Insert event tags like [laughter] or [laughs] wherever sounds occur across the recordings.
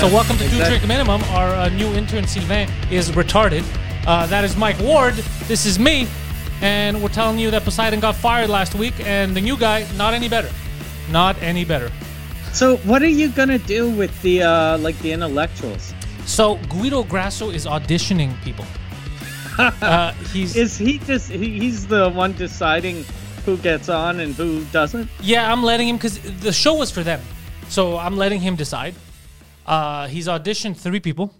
So welcome to Two Drink Minimum. Our uh, new intern Sylvain is retarded. Uh, that is Mike Ward. This is me, and we're telling you that Poseidon got fired last week, and the new guy not any better, not any better. So what are you gonna do with the uh like the intellectuals? So Guido Grasso is auditioning people. [laughs] uh, he's Is he just he's the one deciding who gets on and who doesn't? Yeah, I'm letting him because the show was for them. So I'm letting him decide. Uh, he's auditioned three people.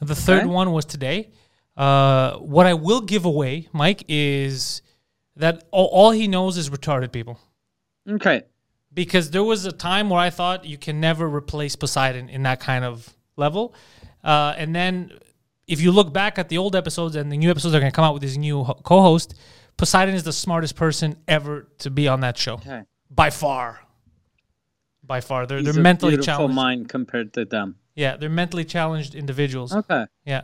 The third Okay. one was today. Uh, what I will give away, Mike, is that all, all he knows is retarded people. Okay. Because there was a time where I thought you can never replace Poseidon in that kind of level. Uh, and then if you look back at the old episodes and the new episodes are going to come out with his new ho- co-host, Poseidon is the smartest person ever to be on that show Okay. by far. By far, they're He's they're mentally challenged. mind compared to them. Yeah, they're mentally challenged individuals. Okay. Yeah,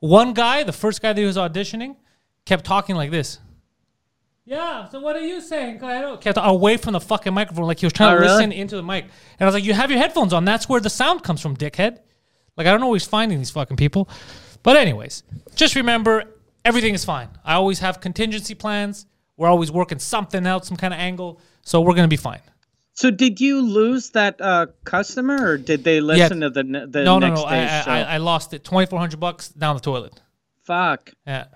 one guy, the first guy that he was auditioning, kept talking like this. Yeah. So what are you saying? Claro? Kept away from the fucking microphone, like he was trying Oh, to really? listen into the mic. And I was like, "You have your headphones on. That's where the sound comes from, dickhead." Like I don't know where he's finding these fucking people. But anyways, just remember everything is fine. I always have contingency plans. We're always working something out, some kind of angle. So we're gonna be fine. So did you lose that uh customer or did they listen to the the no, no, next no. I, day's I, show? I, I lost it. Twenty four hundred bucks down the toilet. Fuck. Yeah,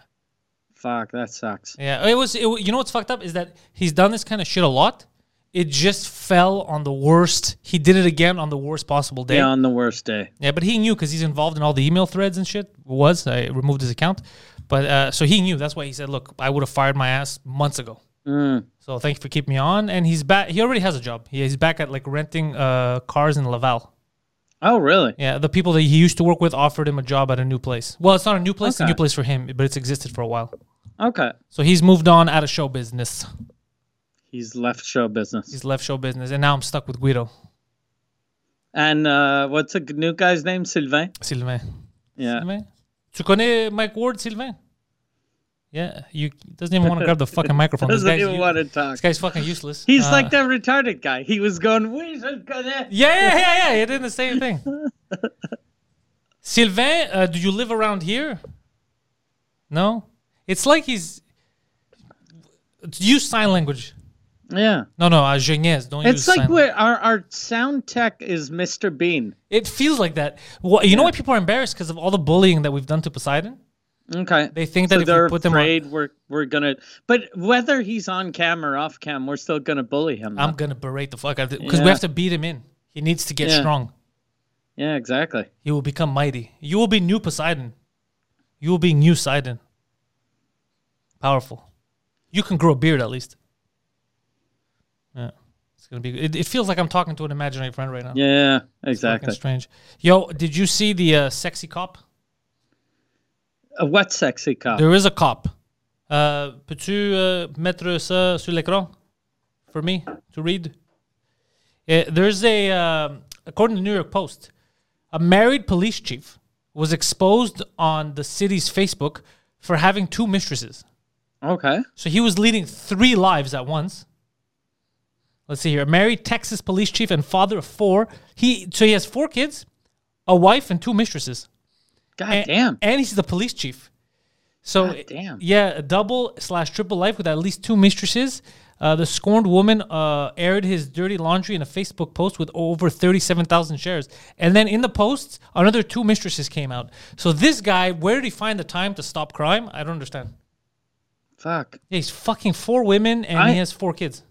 Fuck, that sucks. yeah. It was. It, you know what's fucked up is that he's done this kind of shit a lot. It just fell on the worst. He did it again on the worst possible day. Yeah, on the worst day. Yeah, but he knew because he's involved in all the email threads and shit. Was I removed his account, but uh, so he knew. That's why he said, "Look, I would have fired my ass months ago." Mm. So thank you for keeping me on. And he's back. He already has a job. He, he's back at like renting uh, cars in Laval. Oh, really? Yeah, the people that he used to work with offered him a job at a new place. Well, it's not a new place; it's a new place for him, but it's existed for a while. Okay. So he's moved on out of show business. He's left show business. He's left show business, and now I'm stuck with Guido And uh what's the new guy's name? Sylvain? Sylvain. Yeah. Sylvain. Tu connais Mike Ward, Sylvain? Yeah, you doesn't even want to grab the [laughs] fucking microphone. This Doesn't guy's, even want to talk. this guy's fucking useless. He's Uh, like that retarded guy. He was going, we should connect. Yeah, yeah, yeah, yeah. He did the same thing. [laughs] Sylvain, uh, do you live around here? No. It's like he's use sign language. Yeah. No, no, uh, jeunesse. Don't use It's like our our sound tech is Mr. Bean. It feels like that. Well, you know why people are embarrassed because of all the bullying that we've done to Poseidon. Okay. They think that so if we they're put them on- afraid we're we're gonna. But whether he's on cam or off cam, we're still gonna bully him. I'm though. gonna berate the fuck out of it because we have to beat him in. He needs to get Yeah. strong. yeah, exactly. He will become mighty. You will be new Poseidon. You will be new Sidon. Powerful. You can grow a beard at least. Yeah, it's gonna be. It, it feels like I'm talking to an imaginary friend right now. Yeah, exactly. strange. Yo, did you see the uh, sexy cop? A what sexy cop? There is a cop. Uh, peux-tu uh, mettre ça sur l'écran for me to read? Uh, there's a, um according to the New York Post, a married police chief was exposed on the city's Facebook for having two mistresses. Okay. So he was leading three lives at once. Let's see here. A married Texas police chief and father of four. He so he has four kids, a wife, and two mistresses. God And, damn. And he's the police chief. So God damn. yeah, a double slash triple life with at least two mistresses. Uh, the scorned woman uh, aired his dirty laundry in a Facebook post with over 37,000 shares. And then in the posts, another two mistresses came out. So this guy, where did he find the time to stop crime? I don't understand. Fuck. Yeah, he's fucking four women and I- he has four kids.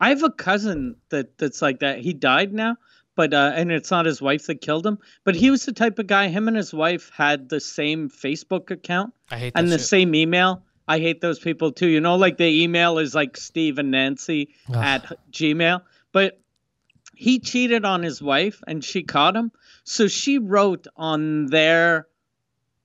I have a cousin that that's like that. He died now, but uh, and it's not his wife that killed him. But he was the type of guy. Him and his wife had the same Facebook account and the shit. same email. I hate those people too. You know, like the email is like Steve and Nancy at Gmail, but he cheated on his wife and she caught him. So she wrote on their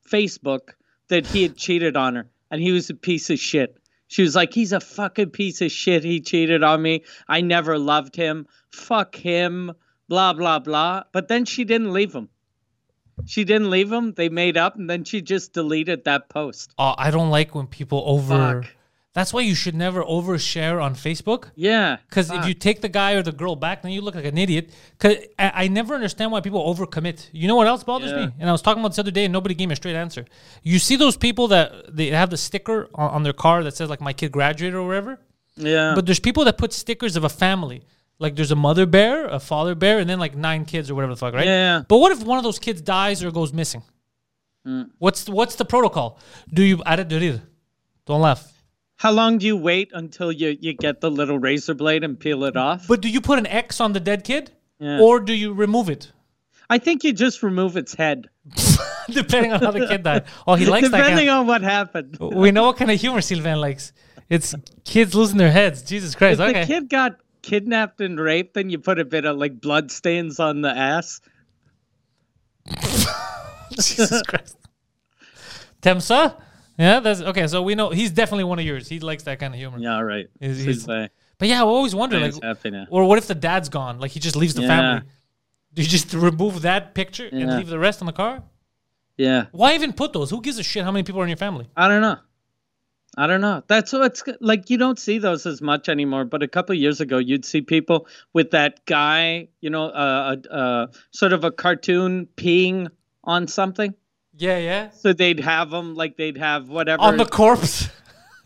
Facebook that he had cheated on her and he was a piece of shit. She was like, he's a fucking piece of shit. He cheated on me. I never loved him. Fuck him. Blah, blah, blah. But then she didn't leave him. She didn't leave him. They made up and then she just deleted that post. Oh, I don't like when people over. Fuck. That's why you should never overshare on Facebook. Yeah. Because if you take the guy or the girl back, then you look like an idiot. Because I, I never understand why people overcommit. You know what else bothers Yeah. me? And I was talking about this other day, and nobody gave me a straight answer. You see those people that they have the sticker on, on their car that says like "my kid graduated" or whatever. Yeah. But there's people that put stickers of a family. Like there's a mother bear, a father bear, and then like nine kids or whatever the fuck, right? Yeah. But what if one of those kids dies or goes missing? Mm. What's what's the protocol? Do you de rire? Don't laugh. How long do you wait until you, you get the little razor blade and peel it off? But do you put an X on the dead kid, Yeah. or do you remove it? I think you just remove its head. [laughs] Depending on how the kid died. Oh, he likes that. [laughs] Depending on what happened. we know what kind of humor Sylvain likes. It's kids losing their heads. Jesus Christ. If Okay. the kid got kidnapped and raped, then you put a bit of like blood stains on the ass. [laughs] Jesus Christ. Temsa? Yeah, that's okay. So we know he's definitely one of yours. He likes that kind of humor. Yeah, all right. He's- He's, But yeah, I always wonder, like, or what if the dad's gone? Like he just leaves the Yeah. family. Do you just remove that picture and leave the rest on the car? Yeah. Why even put those? Who gives a shit how many people are in your family? I don't know. I don't know. That's what's like. You don't see those as much anymore. But a couple years ago, you'd see people with that guy, you know, uh, uh, uh, sort of a cartoon peeing on something. Yeah, yeah. So they'd have them like they'd have whatever. On the corpse. [laughs] [laughs]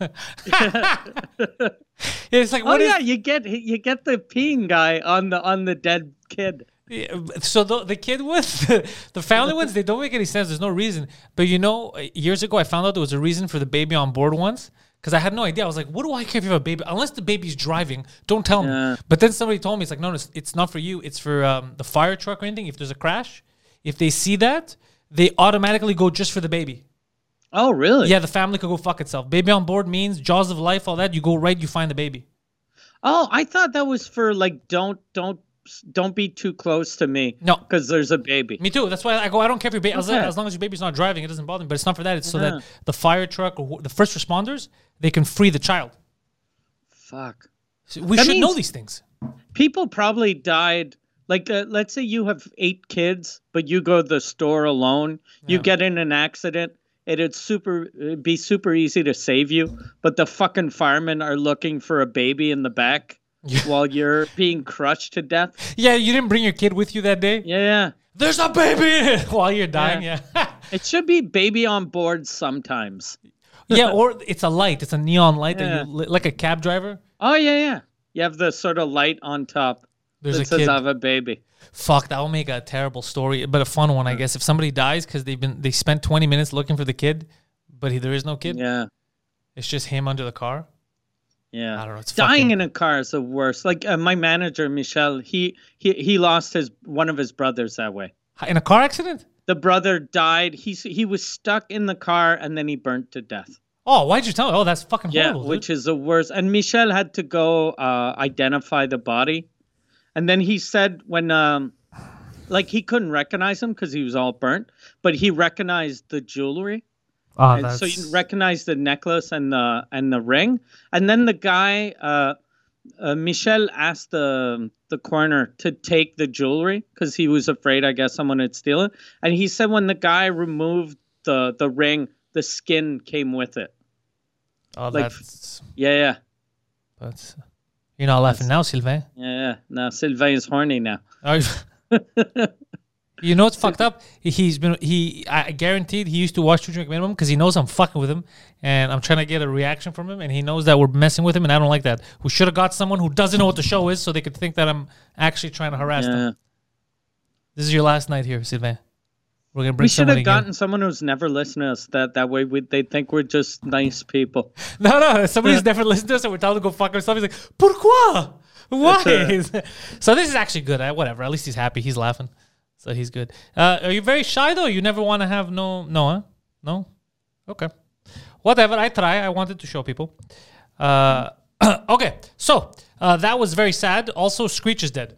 it's like oh is- yeah, you get you get the peeing guy on the on the dead kid. Yeah, So the, the kid ones, [laughs] the family ones, they don't make any sense. There's no reason. But you know, years ago, I found out there was a reason for the baby on board ones because I had no idea. I was like, what do I care if you have a baby? Unless the baby's driving, don't tell me. But then somebody told me, it's like, no, no, it's, it's not for you. It's for um, the fire truck or anything. If there's a crash, if they see that, they automatically go just for the baby. Oh really? Yeah, the family could go fuck itself. Baby on board means jaws of life, all that. You go right, you find the baby. Oh, I thought that was for like don't don't don't be too close to me. No. because there's a baby. Me too. That's why I go. I don't care if your baby, as, Okay. as long as your baby's not driving, it doesn't bother me. But it's not for that. It's so that the fire truck or the first responders they can free the child. Fuck. So we That should know these things. people probably died like uh, let's say you have eight kids but you go to the store alone you get in an accident it'd super it'd be super easy to save you but the fucking firemen are looking for a baby in the back [laughs] while you're being crushed to death Yeah, you didn't bring your kid with you that day. yeah yeah There's a baby [laughs] while you're dying. Yeah, [laughs] it should be baby on board sometimes yeah. Or it's a light. It's a neon light that you like a cab driver. oh yeah yeah you have the sort of light on top There's that a says kid. i have a baby Fuck, that will make a terrible story, but a fun one, I guess. If somebody dies because they've been they spent 20 minutes looking for the kid, but he, there is no kid. yeah It's just him under the car. Yeah, I don't know, it's dying fucking- in a car is the worst. Like uh, my manager Michel, he he he lost his one of his brothers that way. In a car accident? The brother died. He he was stuck in the car and then he burnt to death. Oh, why'd you tell me? Oh, that's fucking Yeah, horrible. dude. which is the worst. And Michel had to go uh, identify the body, and then he said when um, like he couldn't recognize him because he was all burnt, but he recognized the jewelry. Oh, and so you recognize the necklace and the and the ring. And then the guy uh, uh michel asked the the coroner to take the jewelry because he was afraid i guess someone would steal it. And he said when the guy removed the the ring the skin came with it. Oh, like- that's, yeah yeah. That's. You're not laughing now, Sylvain. yeah yeah. Now sylvain is horny now. Are [laughs] [laughs] you- you know what's fucked up? He- He's been he. I guaranteed he used to watch Two Drink Minimum because he knows I'm fucking with him, and I'm trying to get a reaction from him, and he knows that we're messing with him, and I don't like that. We should have got someone who doesn't know what the show is, so they could think that I'm actually trying to harass them. This is your last night here, Sylvain. We're gonna bring we should someone have again. gotten someone who's never listened to us that that way we, they think we're just nice people [laughs] No, no, somebody's never listened to us, and we're telling him to go fuck himself. He's like, "Pourquoi? Why?" [laughs] so this is actually good. Uh, whatever. At least he's happy. He's laughing, so he's good. Uh, are you very shy though? You never want to have no, no, huh? No. Okay. Whatever. I try. I wanted to show people. Uh, [clears throat] okay. So uh, that was very sad. Also, Screech is dead.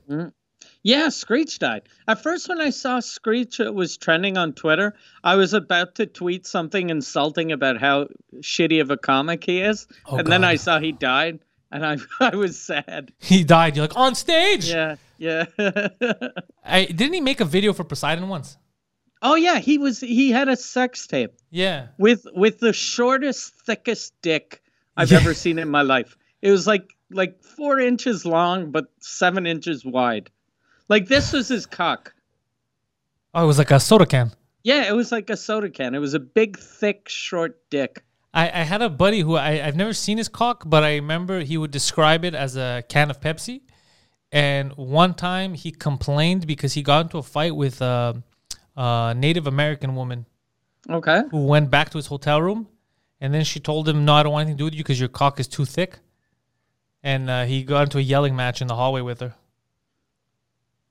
Yeah, Screech died. At first, when I saw Screech was trending on Twitter, I was about to tweet something insulting about how shitty of a comic he is, Oh, and then I saw he died, and I [laughs] I was sad. He died. You're like on stage. Yeah, yeah. [laughs] I, didn't he make a video for Poseidon once? oh yeah, he was he had a sex tape Yeah. with with the shortest, thickest dick I've Yeah. ever seen in my life. It was like like four inches long, but seven inches wide. Like this was his cock. Oh, it was like a soda can. Yeah, it was like a soda can. It was a big, thick, short dick. I, I had a buddy who I, I've never seen his cock, but I remember he would describe it as a can of Pepsi. And one time he complained because he got into a fight with a, a Native American woman Okay. who went back to his hotel room. And then she told him, No, I don't want anything to do with you because your cock is too thick. And uh, he got into a yelling match in the hallway with her.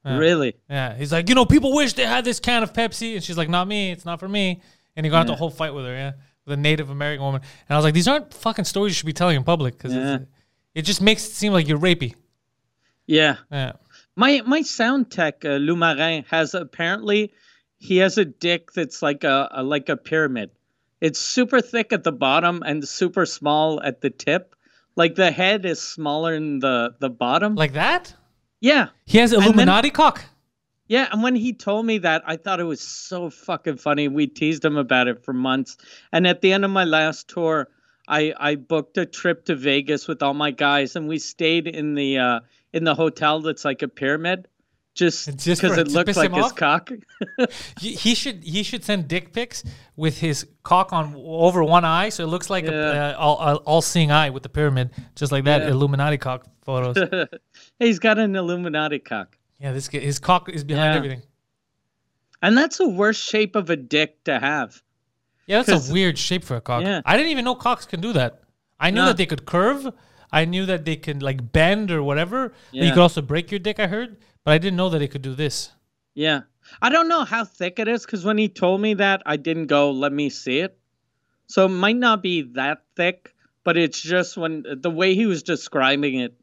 Yeah. Really? Yeah, he's like, you know, people wish they had this can of Pepsi, and she's like, not me, it's not for me. And he got into a whole fight with her, yeah, with a Native American woman. And I was like, these aren't fucking stories you should be telling in public because Yeah. it just makes it seem like you're rapey. Yeah. Yeah, My my sound tech, uh, Lou Marin, has apparently he has a dick that's like a, a like a pyramid. It's super thick at the bottom and super small at the tip. Like the head is smaller than the the bottom. like that. yeah, He has then- Illuminati cock. yeah. And when he told me that, I thought it was so fucking funny. We teased him about it for months. And at the end of my last tour, I I booked a trip to Vegas with all my guys, and we stayed in the uh, in the hotel that's like a pyramid, just because it looks like his off? cock. [laughs] He, should he should send dick pics with his cock on over one eye, so it looks like a, Yeah. uh, all, all all seeing eye with the pyramid, just like that Yeah. Illuminati cock photos. [laughs] He's got an Illuminati cock. yeah, this his cock is behind Yeah. everything. And that's the worst shape of a dick to have. Yeah, that's a weird shape for a cock. Yeah. I didn't even know cocks can do that. I knew No. that they could curve. I knew that they can like bend or whatever. But You could also break your dick. I heard, but I didn't know that it could do this. Yeah. I don't know how thick it is because when he told me that, I didn't go, let me see it. So it might not be that thick, but it's just when the way he was describing it.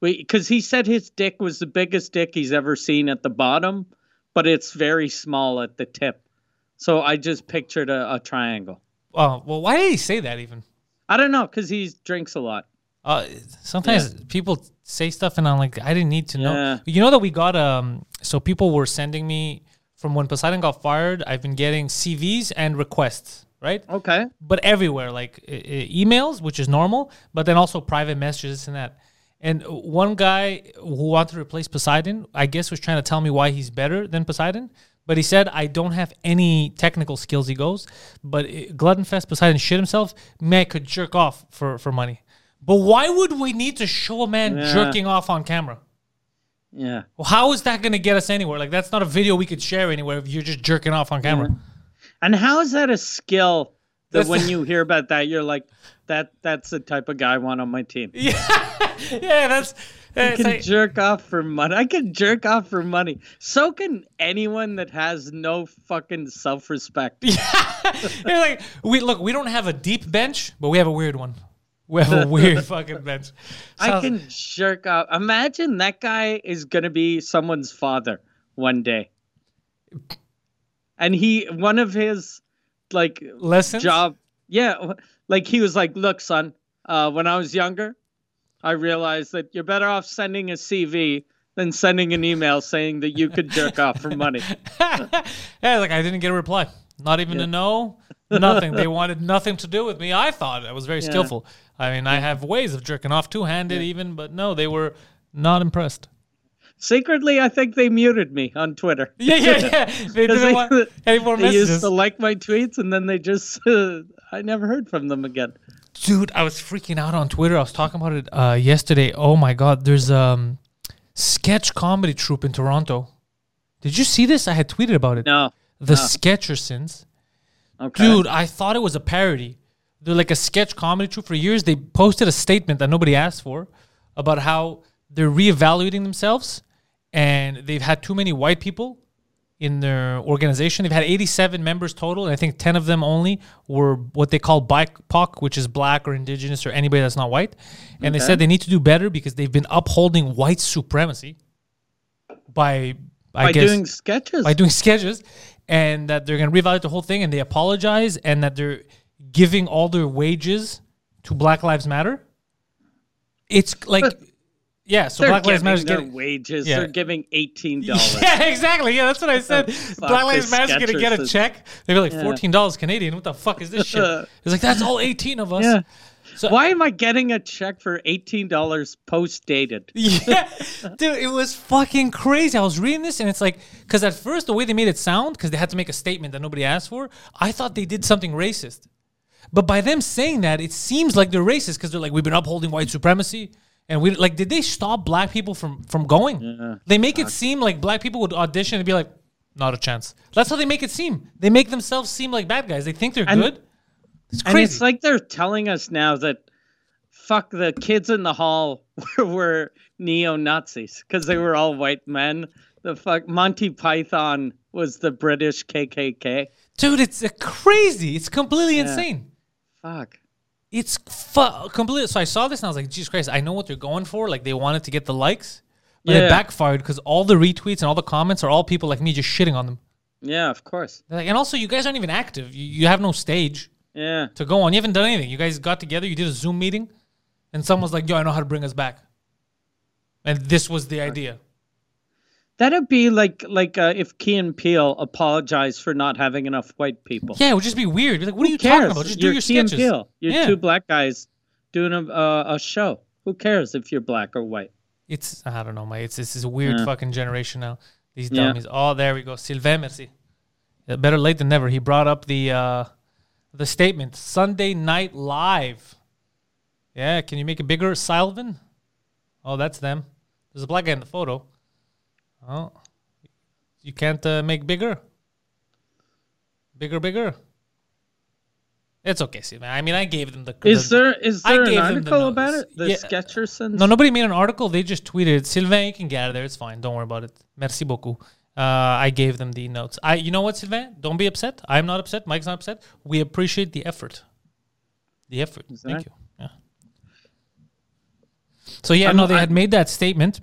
Because he said his dick was the biggest dick he's ever seen at the bottom, but it's very small at the tip. So I just pictured a, a triangle. Oh well, why did he say that even? I don't know because he drinks a lot. Uh, sometimes people say stuff and I'm like, I didn't need to know. Yeah. You know that we got um. So people were sending me from when Poseidon got fired. I've been getting CVs and requests, right? Okay. but everywhere, like emails, which is normal, but then also private messages and that. And one guy who wanted to replace Poseidon, I guess, was trying to tell me why he's better than Poseidon. But he said, I don't have any technical skills, he goes. But uh, Gluttonfest, Poseidon shit himself. Me, I could jerk off for, for money. But why would we need to show a man Yeah. jerking off on camera? Yeah. Well, how is that going to get us anywhere? Like, that's not a video we could share anywhere if you're just jerking off on camera. And how is that a skill that That's when the- [laughs] you hear about that, you're like, that that's the type of guy I want on my team. [laughs] Yeah, yeah, that's. I can like- jerk off for money. I can jerk off for money. So can anyone that has no fucking self respect. [laughs] You're like, we look, we don't have a deep bench, but we have a weird one. We have a weird fucking bench. I can jerk off. Imagine that guy is gonna be someone's father one day. And he one of his like lessons. job yeah like he was like look son uh, when i was younger i realized that you're better off sending a cv than sending an email saying that you could jerk off for money [laughs] yeah, like I didn't get a reply. Not even a no, nothing. They wanted nothing to do with me. I thought I was very skillful. I mean, I have ways of jerking off two handed, even, but no, they were not impressed. secretly i think they muted me on twitter [laughs] Yeah, yeah, yeah. [laughs] They didn't want any more they used to like my tweets and then they just [laughs] i never heard from them again Dude, I was freaking out on Twitter. I was talking about it uh, yesterday. Oh my god, there's um sketch comedy troupe in Toronto. Did you see this? I had tweeted about it. no The Sketchersons. okay Dude, I thought it was a parody. They're like a sketch comedy troupe for years. They posted a statement that nobody asked for about how they're reevaluating themselves and they've had too many white people in their organization. They've had 87 members total, and I think 10 of them only were what they call BIPOC, which is black or indigenous or anybody that's not white. And they said they need to do better because they've been upholding white supremacy by, I by guess, doing sketches by doing [laughs] sketches, and that they're going to reevaluate the whole thing, and they apologize, and that they're giving all their wages to Black Lives Matter. It's like, yeah, so they're Black Lives Matter is getting. wages Yeah. they're giving $18 [laughs] Yeah, exactly. Yeah, that's what I said. Black Lives Matter is gonna get a check. They'd be like Yeah. fourteen dollars Canadian. What the fuck is this shit? [laughs] It's like that's all eighteen of us. Yeah. So, Why am I getting a check for eighteen dollars post dated? [laughs] yeah, dude, it was fucking crazy. I was reading this and it's like, because at first the way they made it sound, because they had to make a statement that nobody asked for, I thought they did something racist. But by them saying that, it seems like they're racist because they're like, we've been upholding white supremacy. And we like, did they stop black people from from going? They make it seem like black people would audition and be like, not a chance. That's how they make it seem. They make themselves seem like bad guys. They think they're And- good. It's And crazy. it's like they're telling us now that fuck the kids in the hall [laughs] were, were neo Nazis because they were all white men. The fuck Monty Python was the British KKK. Dude, it's crazy. It's completely insane. Fuck. It's fu- completely. So I saw this and I was like, Jesus Christ, I know what they're going for. Like they wanted to get the likes, but it backfired because all the retweets and all the comments are all people like me just shitting on them. Yeah, of course. They're like, and also, you guys aren't even active. You, you have no stage Yeah. to go on. You haven't done anything. You guys got together, you did a Zoom meeting, and someone's like, yo, I know how to bring us back. And this was the idea. That'd be like like uh, if Key and Peele apologized for not having enough white people. Yeah, it would just be weird. Be like, what are you Who cares? talking about? Just you're do your Key sketches. Peele. You're Yeah. two black guys doing a uh, a show. Who cares if you're black or white? It's I don't know, mate. It's this is a weird Yeah. fucking generation now. These Yeah. dummies. Oh, there we go. Sylvain, merci. Better late than never. He brought up the uh the statement Sunday Night Live. Yeah, can you make it bigger, Sylvain? Oh, that's them. There's a black guy in the photo. Oh, you can't uh, make bigger. Bigger, bigger. It's okay, Sylvain. I mean, I gave them the. Is the- there is there an them the article about it? The Yeah. Sketchersons? No, nobody made an article. They just tweeted, Sylvain, you can get out of there. It's fine. Don't worry about it. Merci beaucoup. Uh, I gave them the notes. I, you know what, Sylvain? Don't be upset. I'm not upset. Mike's not upset. We appreciate the effort. The effort. Thank you. Yeah. So yeah, I'm- no, they I- had made that statement,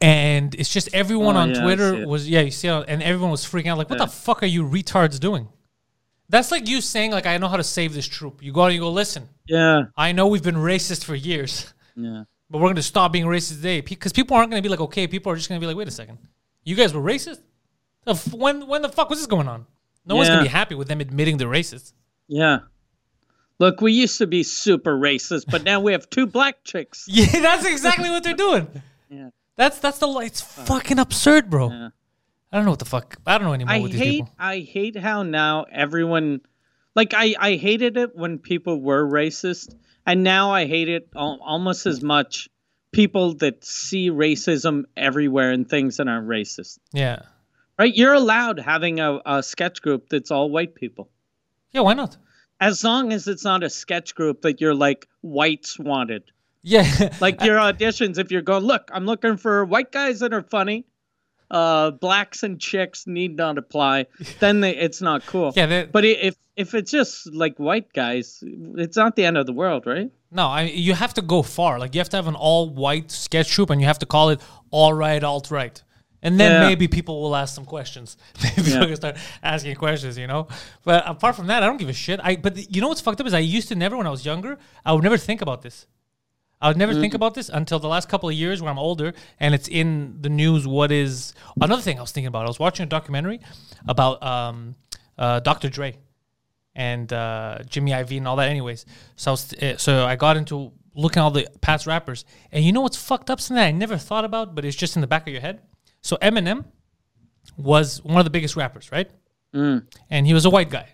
and it's just everyone Oh, on yeah, Twitter was yeah, you see, and everyone was freaking out like, "What Yeah. the fuck are you retards doing?" That's like you saying like, "I know how to save this troupe." You go out and you go, "Listen, Yeah. I know we've been racist for years." Yeah. But we're to stop being racist today because people aren't to be like, okay, people are just to be like, wait a second, you guys were racist. When when the fuck was this going on? No one's gonna be happy with them admitting they're racist. Yeah. Look, we used to be super racist, but now we have two black chicks. [laughs] Yeah, that's exactly what they're doing. [laughs] Yeah. That's that's the it's fucking absurd, bro. Yeah. I don't know what the fuck. I don't know anymore I with these hate people. I hate how now everyone like I I hated it when people were racist and now I hate it al- almost as much people that see racism everywhere and things that aren't racist. Yeah, Right? You're allowed having a, a sketch group that's all white people. yeah. Why not? As long as it's not a sketch group that you're like whites wanted. Yeah, [laughs] Like your auditions, if you're going, look, I'm looking for white guys that are funny. Uh, blacks and chicks need not apply. [laughs] Then they, it's not cool. yeah. they- But if if it's just like white guys, it's not the end of the world, right? No, I mean, you have to go far. Like you have to have an all-white sketch troupe, and you have to call it all right, alt right, and then Yeah. maybe people will ask some questions. [laughs] Maybe people Yeah. start asking questions, you know. But apart from that, I don't give a shit. I but you know what's fucked up is I used to never when I was younger, I would never think about this. I would never Mm. think about this until the last couple of years where I'm older and it's in the news. What is another thing I was thinking about? I was watching a documentary about um, uh, Dr. Dre and uh, Jimmy Iovine and all that. Anyways, so I was, uh, so I got into looking at all the past rappers, and you know what's fucked up? Something I never thought about, but it's just in the back of your head. So Eminem was one of the biggest rappers, right? And he was a white guy,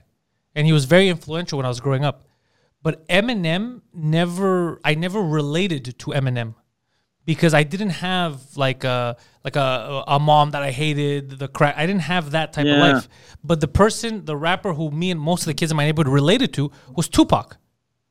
and he was very influential when I was growing up. But Eminem never, I never related to Eminem because I didn't have like a like a a mom that I hated the crack. I didn't have that type of life. But the person, the rapper who me and most of the kids in my neighborhood related to was Tupac.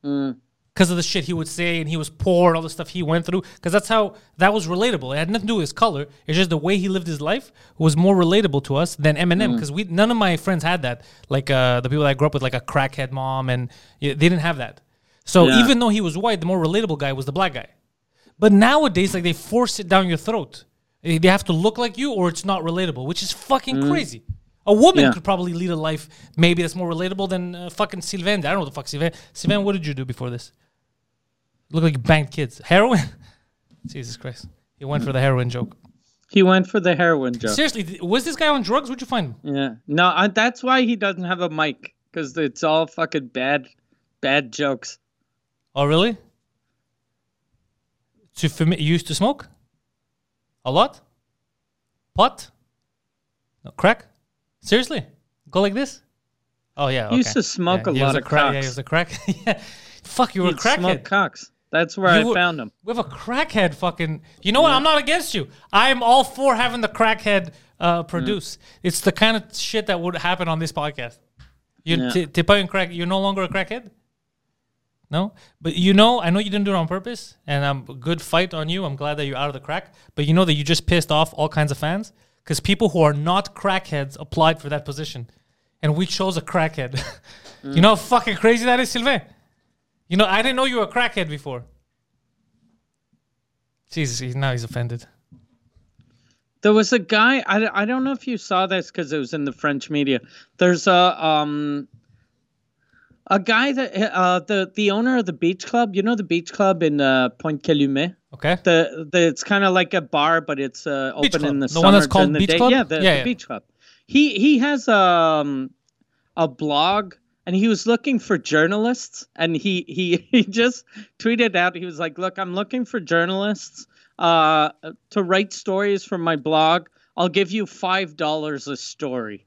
Mm. Because of the shit he would say, and he was poor, and all the stuff he went through. Because that's how that was relatable. It had nothing to do with his color. It's just the way he lived his life was more relatable to us than Eminem. Because we none of my friends had that. Like uh, the people that I grew up with, like a crackhead mom, and yeah, they didn't have that. So Yeah. even though he was white, the more relatable guy was the black guy. But nowadays, like they force it down your throat. They have to look like you, or it's not relatable, which is fucking crazy. A woman Yeah. could probably lead a life maybe that's more relatable than uh, fucking Sylvain. I don't know what the fuck Sylvain. Sylvain, what did you do before this? Look like you banged kids. Heroin. [laughs] Jesus Christ. He went for the heroin joke. He went for the heroin joke. Seriously, was this guy on drugs? Where'd you find him? Yeah. No, uh, that's why he doesn't have a mic because it's all fucking bad, bad jokes. Oh, really? To fumi- you used to smoke? A lot? Pot? No, crack? Seriously? Go like this? Oh yeah. He used to smoke Yeah, a lot of crack. Yeah, he was a crack. [laughs] yeah. Fuck, you were a He'd smoke crackhead. cocks. That's where You I were- found him. We have a crackhead fucking. You know what? I'm not against you. I'm all for having the crackhead uh, produce. It's the kind of shit that would happen on this podcast. You Yeah. t- un crack. You're no longer a crackhead. No, but you know, I know you didn't do it on purpose, and I'm good fight on you. I'm glad that you're out of the crack. But you know that you just pissed off all kinds of fans because people who are not crackheads applied for that position, and we chose a crackhead. [laughs] you know how fucking crazy that is, Sylvain. You know, I didn't know you were a crackhead before. Jesus, he's, now he's offended. There was a guy. I, I don't know if you saw this because it was in the French media. There's a um a guy that uh the the owner of the beach club. You know the beach club in uh, Pointe-Calumet. Okay. The the it's kind of like a bar, but it's uh, Beach open in the The summer. one that's called the Beach day. Club? Yeah, the, Yeah, the yeah. beach club. He he has um a blog and he was looking for journalists and he he [laughs] he just tweeted out he was like look i'm looking for journalists uh to write stories for my blog i'll give you five dollars a story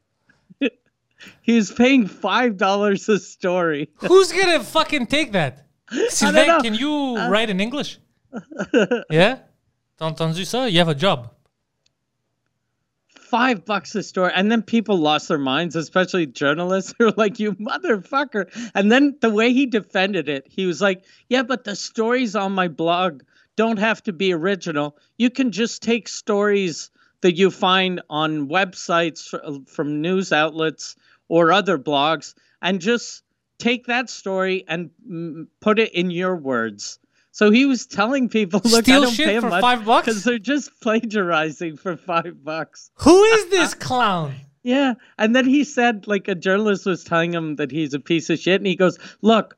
[laughs] he was paying five dollars a story [laughs] Who's gonna fucking take that? Sylvain, can you write in English? yeah? T'as entendu ça? You have a job. Five bucks a story and then people lost their minds especially journalists [laughs] who were like you motherfucker. And then the way he defended it he was like yeah but the stories on my blog don't have to be original. You can just take stories that you find on websites from news outlets or other blogs and just take that story and put it in your words so he was telling people look Steal i don't shit pay for much five bucks? because they're just plagiarizing for five bucks Who is this clown? [laughs] yeah. And then he said, like, a journalist was telling him that he's a piece of shit. And he goes, Look,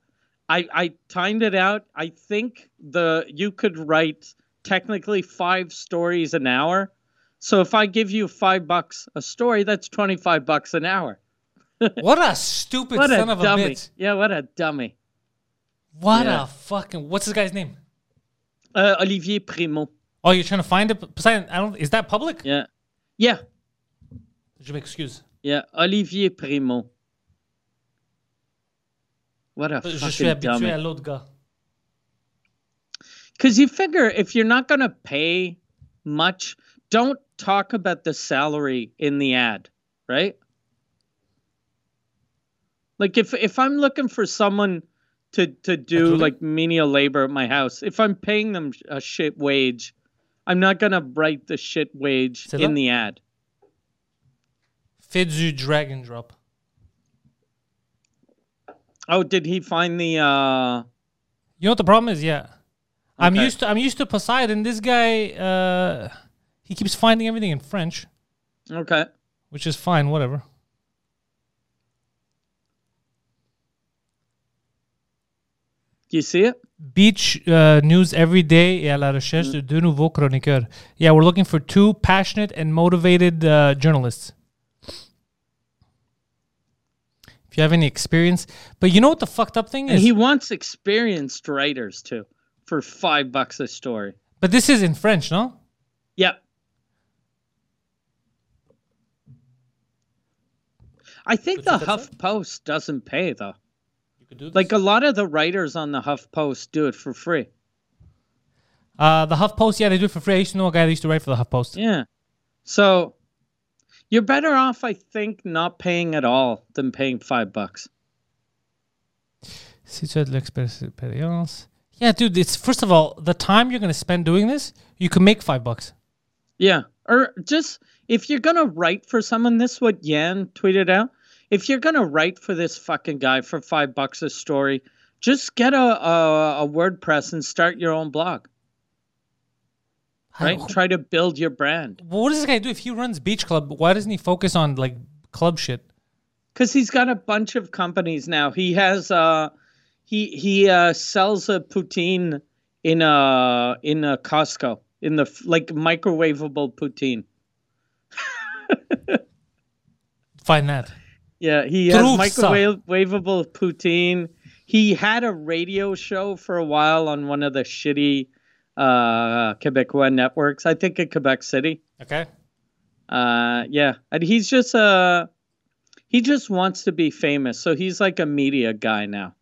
I, I timed it out. I think the you could write technically five stories an hour. So if I give you five bucks a story, that's 25 bucks an hour. [laughs] What a stupid What son a of a dummy. bitch. Yeah, what a dummy. What Yeah. a fucking. What's this guy's name? Uh, Olivier Primeau. Oh, you're trying to find it? Poseidon, I don't. Is that public? Yeah. Yeah. Je m'excuse. Yeah. Olivier Primeau. What a Je suis fucking habitué dummy. à l'autre gars. Because you figure if you're not going to pay much, don't talk about the salary in the ad, right? Like if if I'm looking for someone to to do like menial labor at my house, if I'm paying them a shit wage, I'm not to write the shit wage in là? the ad. Fais du drag and drop. Oh, did he find the uh You know what the problem is? Yeah. I'm used to I'm used to Poseidon. This guy uh he keeps finding everything in French, Okay. which is fine, whatever. Do you see it? Beach uh, news every day et à la recherche de deux nouveaux chroniqueurs. Yeah, we're looking for two passionate and motivated uh, journalists. If you have any experience, but you know what the fucked up thing And is? he wants experienced writers too for 5 bucks a story. but this is in French, no? Yep. I think the Peut-être? Huff Post doesn't pay though. You could do this. Like a lot of the writers on the Huff Post do it for free. uh, the HuffPost, yeah, they do it for free. I used to know a guy that used to write for the HuffPost. Yeah. So you're better off, I think, not paying at all than paying five bucks. Si tu as de l'expérience. Yeah, dude, it's first of all, the time you're going to spend doing this, you can make five bucks. Yeah. Or just if you're gonna write for someone, this is what Yan tweeted out. If you're gonna write for this fucking guy for five bucks a story, just get a a, a WordPress and start your own blog. Right? Try to build your brand. What does this guy do if he runs Beach Club? Why doesn't he focus on like club shit? because he's got a bunch of companies now. He has uh he he uh sells a poutine in a in a Costco in the like microwavable poutine. [laughs] Find that. Yeah, he has microwavable poutine. he had a radio show for a while on one of the shitty uh, Quebecois networks. I think in Quebec City. Okay. Uh, yeah, and he's just uh, he just wants to be famous, so he's like a media guy now.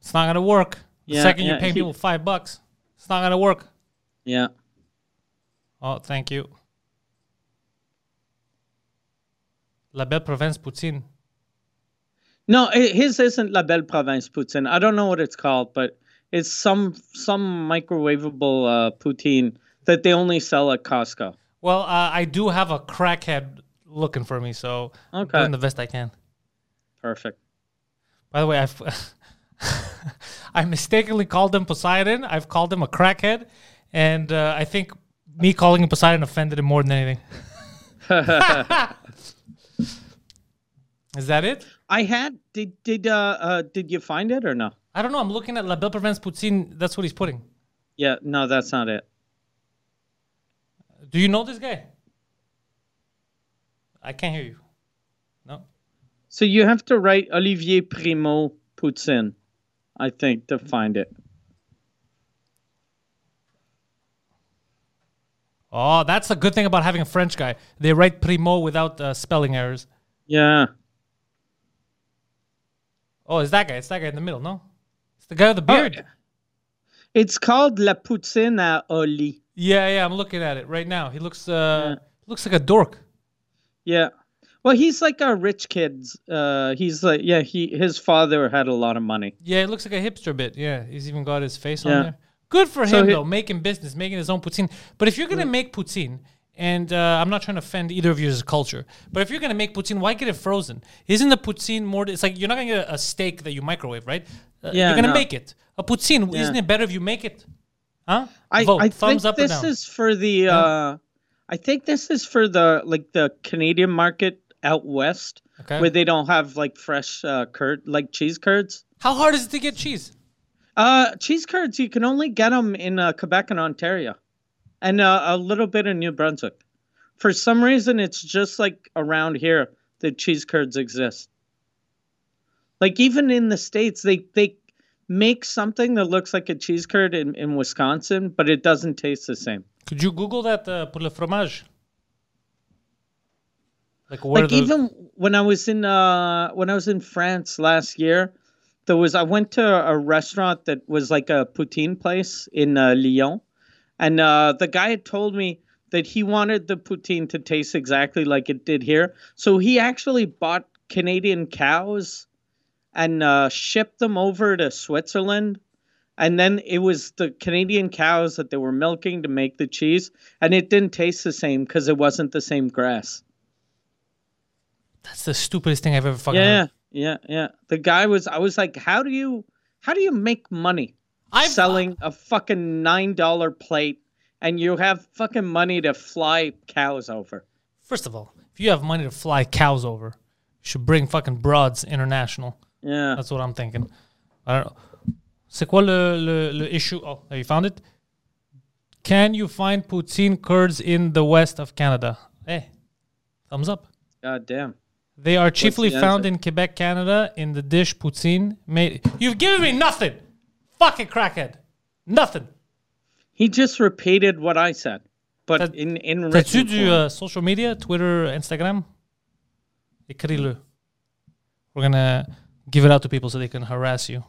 It's not gonna work. The Yeah, second you're yeah, paying he- people five bucks, it's not gonna work. Yeah. Oh, thank you. La Belle Province Poutine. No, his isn't La Belle Province poutine. I don't know what it's called, but it's some some microwavable uh, poutine that they only sell at Costco. Well, uh, I do have a crackhead looking for me, so I'm Okay. doing the best I can. Perfect. By the way, I've [laughs] I mistakenly called him Poseidon. I've called him a crackhead, and uh, I think me calling him Poseidon offended him more than anything. [laughs] [laughs] Is that it? I had did did uh, uh did you find it or no? I don't know. I'm looking at La Belle Province Poutine. That's what he's putting. Yeah, no, that's not it. Do you know this guy? I can't hear you. No. So you have to write Olivier Primeau poutine, I think, to find it. Oh, that's a good thing about having a French guy. They write Primeau without uh, spelling errors. Yeah. Oh, it's that guy. It's that guy in the middle. No, it's the guy with the Oh, beard. It's called La Poutine à Oli. Yeah, yeah. I'm looking at it right now. He looks uh looks like a dork. Yeah. Well, he's like a rich kid. Uh, he's like, yeah, he his father had a lot of money. Yeah, he looks like a hipster bit. Yeah, he's even got his face Yeah. on there. Good for So him he- though, making business, making his own poutine. But if you're gonna make poutine, and uh, I'm not trying to offend either of you as a culture, but if you're gonna make poutine, why get it frozen? Isn't the poutine more? It's like you're not gonna get a, steak that you microwave, right? Uh, Yeah, you're gonna no. make it. A poutine, Yeah. isn't it better if you make it? Huh? I, Vote. I Thumbs think this is for the. Uh, I think this is for the like the Canadian market out west, Okay. where they don't have like fresh uh, curd, like cheese curds. How hard is it to get cheese? Uh, cheese curds you can only get them in uh, Quebec and Ontario, and uh, a little bit in New Brunswick. For some reason, it's just like around here that cheese curds exist. Like even in the states, they they make something that looks like a cheese curd in, in Wisconsin, but it doesn't taste the same. Could you Google that uh, pour le fromage? Like what like even when I was in uh when I was in France last year, there was I went to a restaurant that was like a poutine place in uh, Lyon, and uh, the guy had told me that he wanted the poutine to taste exactly like it did here, so he actually bought Canadian cows and uh, shipped them over to Switzerland. And then it was the Canadian cows that they were milking to make the cheese, and it didn't taste the same because it wasn't the same grass. That's the stupidest thing I've ever fucking Yeah, heard. yeah, yeah. The guy was. I was like, how do you, how do you make money I've- selling a fucking nine dollar plate, and you have fucking money to fly cows over? First of all, if you have money to fly cows over, you should bring fucking broads international. Yeah. That's what I'm thinking. I don't know. C'est quoi le, le, le issue? Oh, have you found it? Can you find poutine curds in the west of Canada? Hey, thumbs up. God damn. They are chiefly found in Quebec, Canada, in the dish poutine made. You've given me nothing, fucking crackhead. Nothing. He just repeated what I said, but T'as- in in T'as-tu du uh, social media, Twitter, Instagram? Écris-le. We're gonna give it out to people so they can harass you.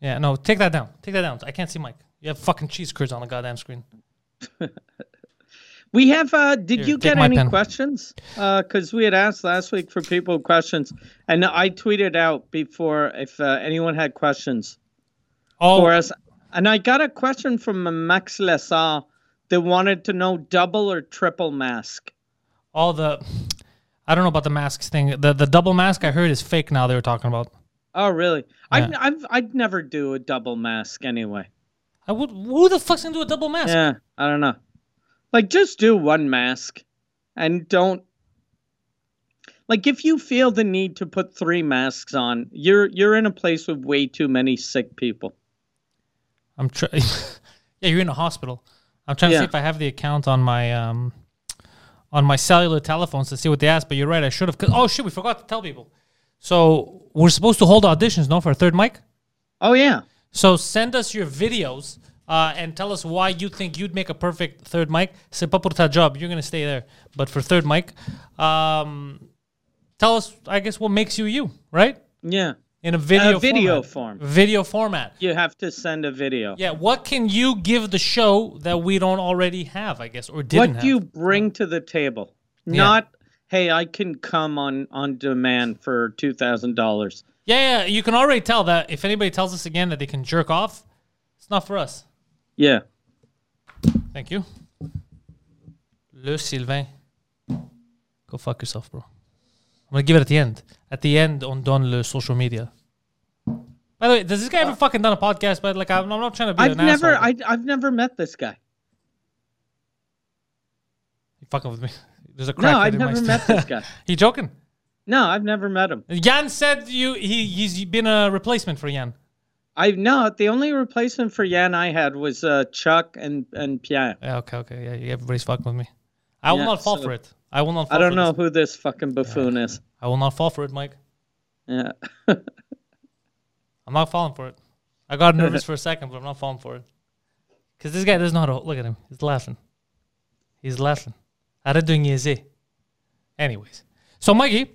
Yeah, no, take that down. Take that down. I can't see Mike. You have fucking cheese curds on the goddamn screen. [laughs] We have. uh Did Here, you get any pen. questions? Uh, because we had asked last week for people questions, and I tweeted out before if uh, anyone had questions. Oh, for us. And I got a question from Max Lessard that wanted to know double or triple mask. all the. I don't know about the masks thing. The the double mask I heard is fake now. They were talking about. Oh, really? Yeah. I've, I'd never do a double mask anyway. I would. Who the fuck's gonna do a double mask? Yeah, I don't know. Like, just do one mask and don't. Like, if you feel the need to put three masks on, you're you're in a place with way too many sick people. I'm trying. [laughs] yeah, you're in a hospital. I'm trying to see if I have the account on my um on my cellular telephones to see what they asked. But you're right. I should have. Oh shit, we forgot to tell people. So we're supposed to hold auditions, no, for a third mic. Oh yeah. So send us your videos uh, and tell us why you think you'd make a perfect third mic. C'est pas pour ta job. You're gonna stay there, but for third mic, um, tell us. I guess what makes you you, right? Yeah. In a video, A video format. form. Video format. You have to send a video. Yeah. What can you give the show that we don't already have? I guess or didn't what do you bring to the table? Not hey, I can come on on demand for two thousand dollars. Yeah, yeah. You can already tell that if anybody tells us again that they can jerk off, it's not for us. Yeah. Thank you. Le Sylvain. Go fuck yourself, bro. I'm gonna give it at the end. At the end, on Don le social media. By the way, does this guy ever uh, fucking done a podcast? But like, I'm, I'm not trying to be I've an never asshole. I I've never met this guy. You fucking with me. There's a crack. No, I've in never st- met this guy. [laughs] you joking? No, I've never met him. Jan said you he he's been a replacement for Jan. I no, the only replacement for Yan I had was uh, Chuck and and Pierre. Yeah, okay, okay. Yeah, yeah, everybody's fucking with me. I will Yeah, not fall so- for it. I will not. Fall I don't know This. who this fucking buffoon is. I will not fall for it, Mike. Yeah. [laughs] I'm not falling for it. I got nervous for a second, but I'm not falling for it. Because this guy doesn't know how to look at him. He's laughing. He's laughing. Arrête de niaiser. Anyways. So, Mikey,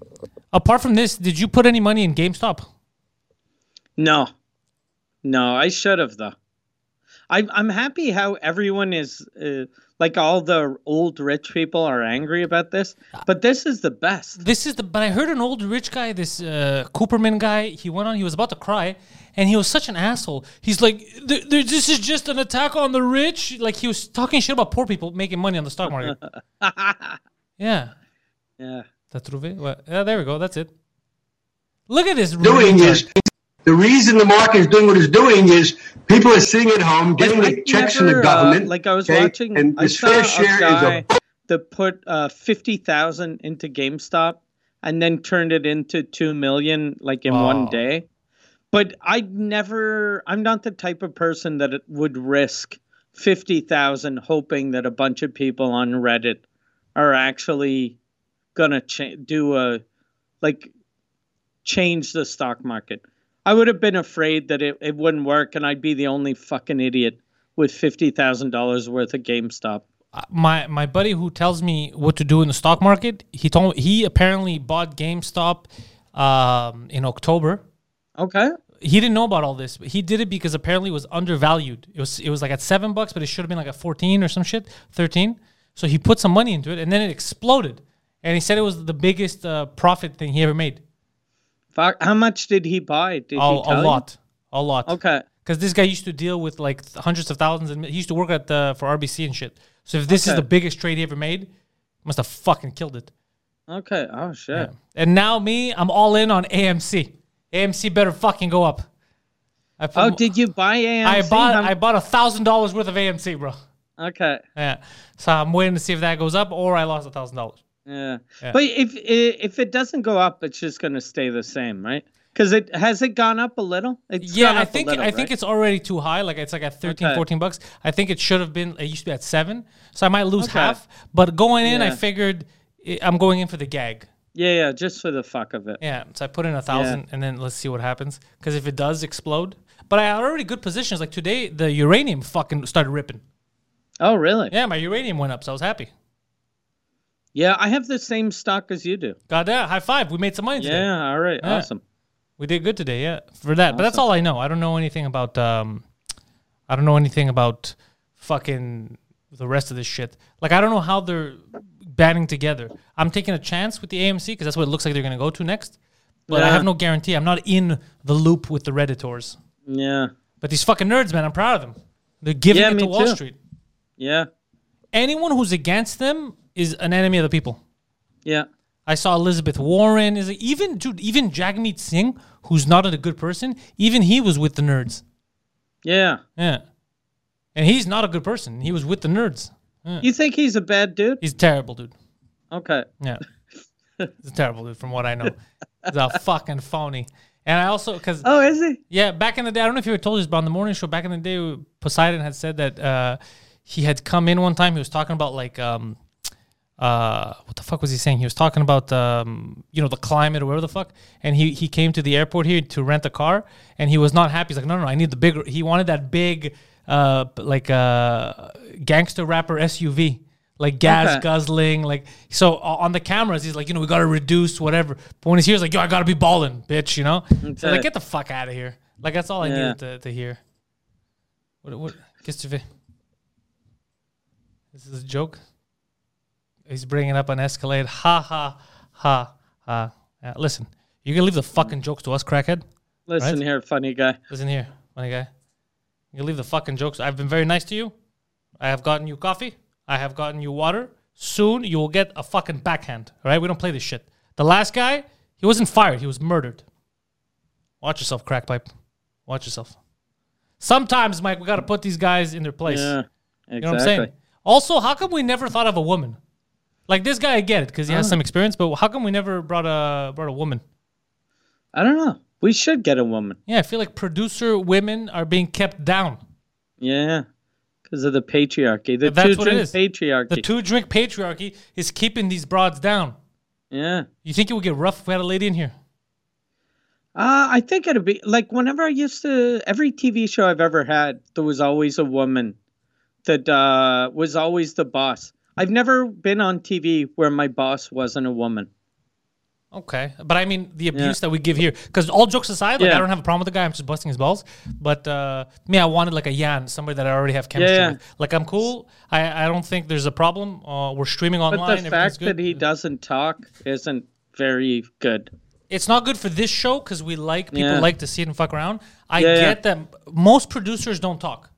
apart from this, did you put any money in GameStop? No, no, I should have though. I'm I'm happy how everyone is uh, like all the old rich people are angry about this, but this is the best. This is the. But I heard an old rich guy, this uh, Cooperman guy. He went on. He was about to cry, and he was such an asshole. He's like, "Th- th- "This is just an attack on the rich." Like he was talking shit about poor people making money on the stock market. [laughs] yeah. Yeah. T'as trouvé? Ouais. Yeah, there we go. That's it. Look at this. doing retard. Is the reason the market is doing what it's doing is people are sitting at home getting Like, the I checks from never, the uh, government. like I was okay? watching, and I saw fair a share guy is a that put uh, fifty thousand into GameStop and then turned it into two million like in one day. But I never. I'm not the type of person that it would risk fifty thousand hoping that a bunch of people on Reddit are actually gonna cha- do a like change the stock market. I would have been afraid that it, it wouldn't work and I'd be the only fucking idiot with fifty thousand dollars worth of GameStop. my my buddy who tells me what to do in the stock market, he told he apparently bought GameStop um, in October. Okay. He didn't know about all this, but he did it because apparently it was undervalued. It was it was like at seven bucks, but it should have been like at fourteen or some shit, thirteen. So he put some money into it, and then it exploded. And he said it was the biggest uh, profit thing he ever made. Fuck. How much did he buy? Did A, he a tell you? lot, a lot. Okay. because this guy used to deal with like hundreds of thousands, and he used to work at the for RBC and shit. So if this is the biggest trade he ever made, must have fucking killed it. Okay. Oh shit. And now me, I'm all in on AMC. AMC better fucking go up. I Oh, did you buy AMC? I bought How- I bought a thousand dollars worth of AMC, bro. okay. Yeah, so I'm waiting to see if that goes up or I lost a thousand dollars. Yeah. Yeah. But if if it doesn't go up, it's just gonna stay the same, right? Because it has it gone up a little. It's Yeah, I think little, I think it's already too high. Like it's like at 13, Okay. 14 bucks. I think it should have been. It used to be at seven, so I might lose Okay. half. But going in, I figured I'm going in for the gag. yeah, yeah, just for the fuck of it. Yeah, so I put in a thousand, and then let's see what happens. Because if it does explode, but I had already good positions. Like today, the uranium fucking started ripping. Oh, really? Yeah, my uranium went up, so I was happy. Yeah, I have the same stock as you do. God damn, high five! We made some money today. Yeah. All right. Yeah. Awesome. We did good today, yeah, for that. But that's all I know. I don't know anything about. Um, I don't know anything about fucking the rest of this shit. Like I don't know how they're banding together. I'm taking a chance with the AMC because that's what it looks like they're gonna go to next. But I have no guarantee. I'm not in the loop with the redditors. Yeah. But these fucking nerds, man, I'm proud of them. They're giving Yeah, it to Wall too. Street. Yeah. Anyone who's against them is an enemy of the people. Yeah. I saw Elizabeth Warren is even dude, even Jagmeet Singh, who's not a good person, even he was with the nerds. Yeah. Yeah. And he's not a good person. He was with the nerds. You think he's a bad dude? He's terrible, dude. Okay. Yeah. [laughs] he's a terrible, dude, from what I know. He's a fucking phony. And I also, because, Oh, is he? yeah, back in the day, I don't know if you were told this, but on the morning show, back in the day, Poseidon had said that uh, he had come in one time. He was talking about, like, um, uh, what the fuck was he saying? He was talking about um, you know the climate or whatever the fuck. And he he came to the airport here to rent a car, and he was not happy. He's like, no, no, no I need the bigger. He wanted that big, uh, like uh, gangster rapper SUV. Like gas Okay. guzzling, like so on the cameras, he's like, you know, we gotta reduce whatever. But when he's here, he's like, yo, I gotta be balling, bitch, you know. So like, get the fuck out of here. Like that's all I Yeah. needed to, to hear. What? What? Qu'est-ce que tu fais? This is a joke. He's bringing up an Escalade. Ha ha ha ha. Yeah, listen, you can leave the fucking jokes to us, crackhead. Listen Right? here, funny guy. Listen here, funny guy. You leave the fucking jokes. I've been very nice to you. I have gotten you coffee. I have gotten you water. Soon you will get a fucking backhand. All right, we don't play this shit. The last guy, he wasn't fired. He was murdered. Watch yourself, crackpipe. Watch yourself. Sometimes, Mike, we got to put these guys in their place. Yeah, exactly. You know what I'm saying? Also, how come we never thought of a woman? Like this guy, I get it because he has some experience, but how come we never brought a brought a woman? I don't know. We should get a woman. Yeah, I feel like producer women are being kept down. Yeah, because of the patriarchy. The That's two what it drink is. patriarchy. The two drink patriarchy is keeping these broads down. yeah. You think it would get rough if we had a lady in here? Uh, I think it'd be like whenever I used to every TV show I've ever had, there was always a woman that uh, was always the boss. I've never been on TV where my boss wasn't a woman. Okay, but I mean the abuse that we give here. Because all jokes aside, like I don't have a problem with the guy. I'm just busting his balls. But uh, me, I wanted like a Yan, somebody that I already have chemistry Yeah, yeah. with. Like I'm cool. I, I don't think there's a problem. Uh, we're streaming online. But the fact that he doesn't talk isn't very good. it's not good for this show because we like people Yeah. like to see it and fuck around. I Yeah, yeah. get that most producers don't talk.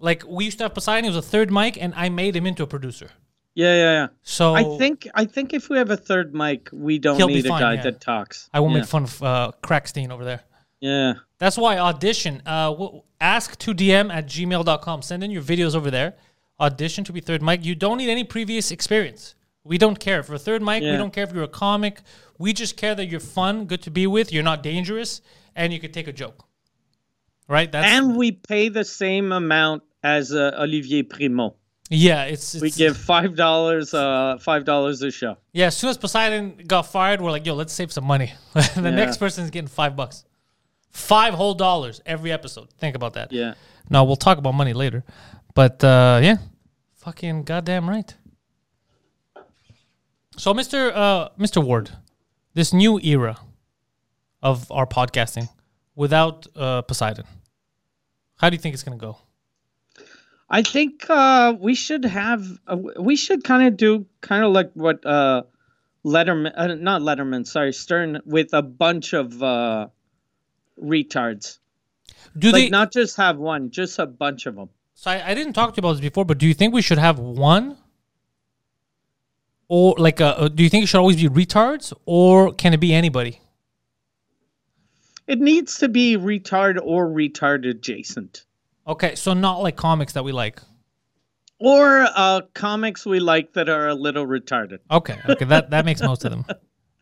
Like we used to have Poseidon, he was a third mic, and I made him into a producer. Yeah, yeah, yeah. So I think I think if we have a third mic, we don't He'll be need a guy yeah. that talks. I won't yeah. make fun of uh, Crackstein over there. Yeah. That's why audition. Uh, ask to DM at gmail.com. Send in your videos over there. Audition to be third mic. You don't need any previous experience. We don't care. For a third mic, we don't care if you're a comic. We just care that you're fun, good to be with, you're not dangerous, and you could take a joke. Right? That's And we pay the same amount as uh, Olivier Primeau. yeah, it's, it's We give five dollars, uh, five dollars a show. yeah, as soon as Poseidon got fired, we're like, yo, let's save some money. [laughs] the Yeah. next person's getting five bucks. Five whole dollars every episode. Think about that. Yeah. No, we'll talk about money later. But uh, yeah, fucking goddamn right. So, Mr. Uh, Mr. Ward, this new era of our podcasting without uh, Poseidon, how do you think it's gonna go? I think uh, we should have. Uh, we should kind of do kind of like what uh, Letterman, uh, not Letterman, sorry, Stern, with a bunch of uh, retards. Do Like they? not just have one, just a bunch of them. so I, I didn't talk to you about this before, but do you think we should have one, or like, uh, do you think it should always be retards, or can it be anybody? It needs to be retard or retard adjacent. Okay, so not like comics that we like. Or uh, comics we like that are a little retarded. Okay, okay, that that makes most of them.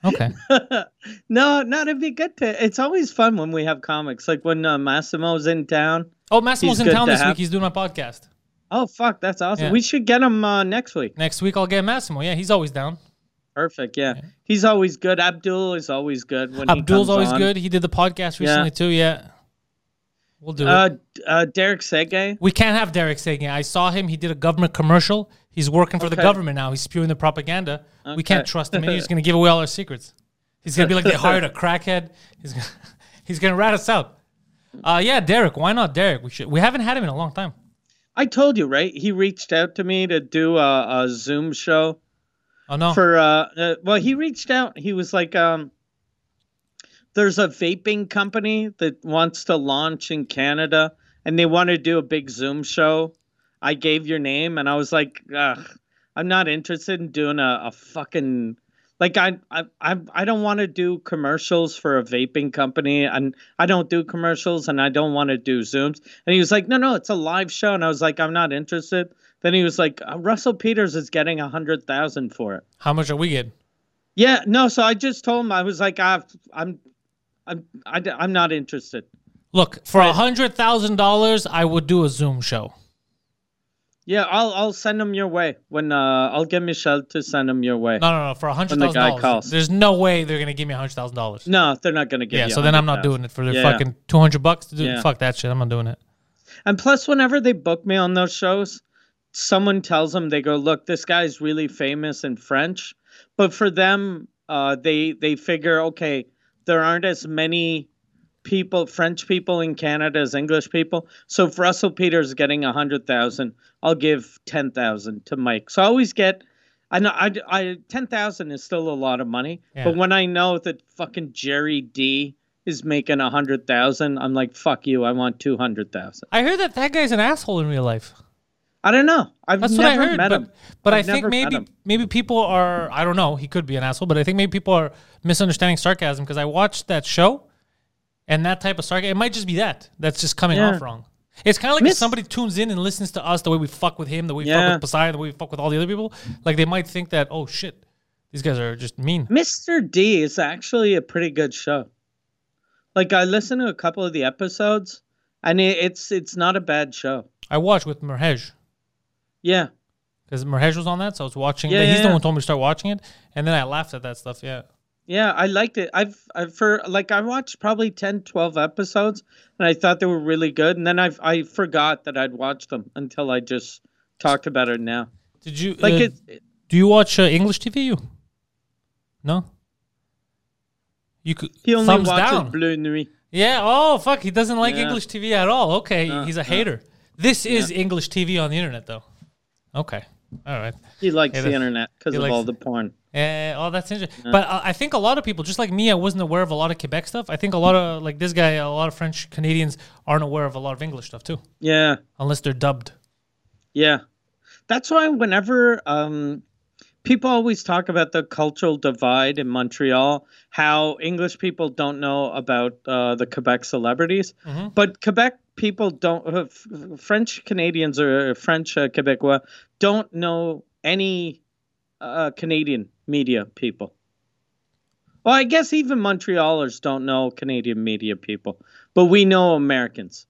Okay. [laughs] No, no, it'd be good to. It's always fun when we have comics. Like when uh, Massimo's in town. Oh, Massimo's in town to this have. week. He's doing my podcast. Oh fuck, that's awesome. Yeah. We should get him uh, next week. Next week I'll get Massimo. Yeah, he's always down. Perfect. Yeah. he's always good. Abdul is always good when Abdul's always on. good. He did the podcast recently Yeah. too. Yeah, we'll do it. Uh, uh, Derek Sege. We can't have Derek it. I saw him. He did a government commercial. He's working for the government now. He's spewing the propaganda. We can't trust him. He's [laughs] going to give away all our secrets. He's going to be like they [laughs] hired a crackhead. He's gonna, [laughs] he's going to rat us out. Uh, yeah, Derek. Why not Derek? We should. We haven't had him in a long time. I told you right. He reached out to me to do a, a Zoom show Oh no. for. Uh, uh, well, he reached out. He was like, um, "There's a vaping company that wants to launch in Canada, and they want to do a big Zoom show." I gave your name, and I was like, Ugh, "I'm not interested in doing a, a fucking." Like I, I, I, I don't want to do commercials for a vaping company, and I don't do commercials, and I don't want to do zooms. And he was like, "No, no, it's a live show," and I was like, "I'm not interested." Then he was like, uh, "Russell Peters is getting a hundred thousand for it." How much are we getting? Yeah, no. So I just told him I was like, I've, I'm, I'm, I, I'm not interested. Look, for a hundred thousand dollars, I would do a Zoom show. Yeah, I'll I'll send them your way when uh I'll get Michelle to send them your way. No, no, no. For a hundred When the guy dollars, calls. there's no way they're gonna give me a hundred thousand dollars. No, they're not gonna give Yeah, so then I'm not doing it for the Yeah. fucking two hundred bucks to do. Yeah. Fuck that shit. I'm not doing it. And plus, whenever they book me on those shows, someone tells them they go, "Look, this guy's really famous in French," but for them, uh, they they figure, okay, there aren't as many people, French people in Canada as English people. So if Russell Peters is getting a hundred thousand, I'll give ten thousand to Mike. So I always get. I know I, I ten thousand is still a lot of money, Yeah. but when I know that fucking Gerry Dee is making a hundred thousand, I'm like, fuck you, I want two hundred thousand. I heard that that guy's an asshole in real life. I don't know. I've That's never what I heard. met but him. but I've I think maybe maybe people are. I don't know. He could be an asshole, but I think maybe people are misunderstanding sarcasm because I watched that show, and that type of sarcasm. It might just be that. That's just coming Yeah. off wrong. It's kind of like if somebody tunes in and listens to us the way we fuck with him, the way we fuck with Poseidon, the way we fuck with all the other people. Like they might think that, oh shit, these guys are just mean. Mr. D is actually a pretty good show. Like I listened to a couple of the episodes, and it, it's it's not a bad show. I watched with Merhej Yeah, because Merhej was on that, so I was watching. Yeah, he's yeah, the one who told me to start watching it, and then I laughed at that stuff. Yeah. yeah, I liked it. I've, I've for like I watched probably 10, 12 episodes, and I thought they were really good. And then I I forgot that I'd watched them until I just talked about it now. Did you Like uh, it, Do you watch uh, English TV? You? No. You could he only thumbs watches down. Bleu Nuit. Yeah. Oh fuck, he doesn't like Yeah. English TV at all. Okay, Uh, he's a uh. hater. This is English TV on the internet, though. Okay. All right. He likes Yeah, the internet because of likes- all the porn. Uh, oh, that's interesting. But uh, I think a lot of people, just like me, I wasn't aware of a lot of Quebec stuff. I think a lot of like this guy, a lot of French Canadians aren't aware of a lot of English stuff too, Yeah. unless they're dubbed. Yeah. That's why whenever um, people always talk about the cultural divide in Montreal, how English people don't know about uh, the Quebec celebrities, Mhm. but Quebec people don't, uh, f- French Canadians or French uh, Quebecois don't know any uh, Canadian media people. Well, I guess even Montrealers don't know Canadian media people, but we know Americans.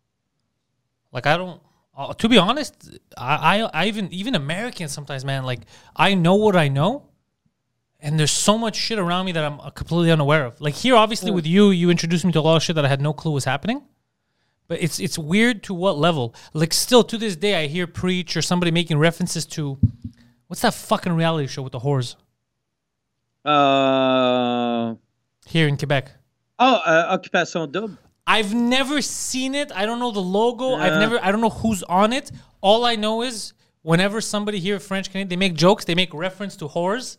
Like I don't. Uh, to be honest, I, I I even even Americans sometimes, man. Like I know what I know, and there's so much shit around me that I'm uh, completely unaware of. Like here, obviously, with you, you introduced me to a lot of shit that I had no clue was happening. But it's it's weird to what level. Like still to this day, I hear preach or somebody making references to what's that fucking reality show with the whores Uh, here in Quebec. Oh, uh, Occupation Double. I've never seen it. I don't know the logo. I've never. I don't know who's on it. All I know is whenever somebody here French Canadian, they make jokes. They make reference to whores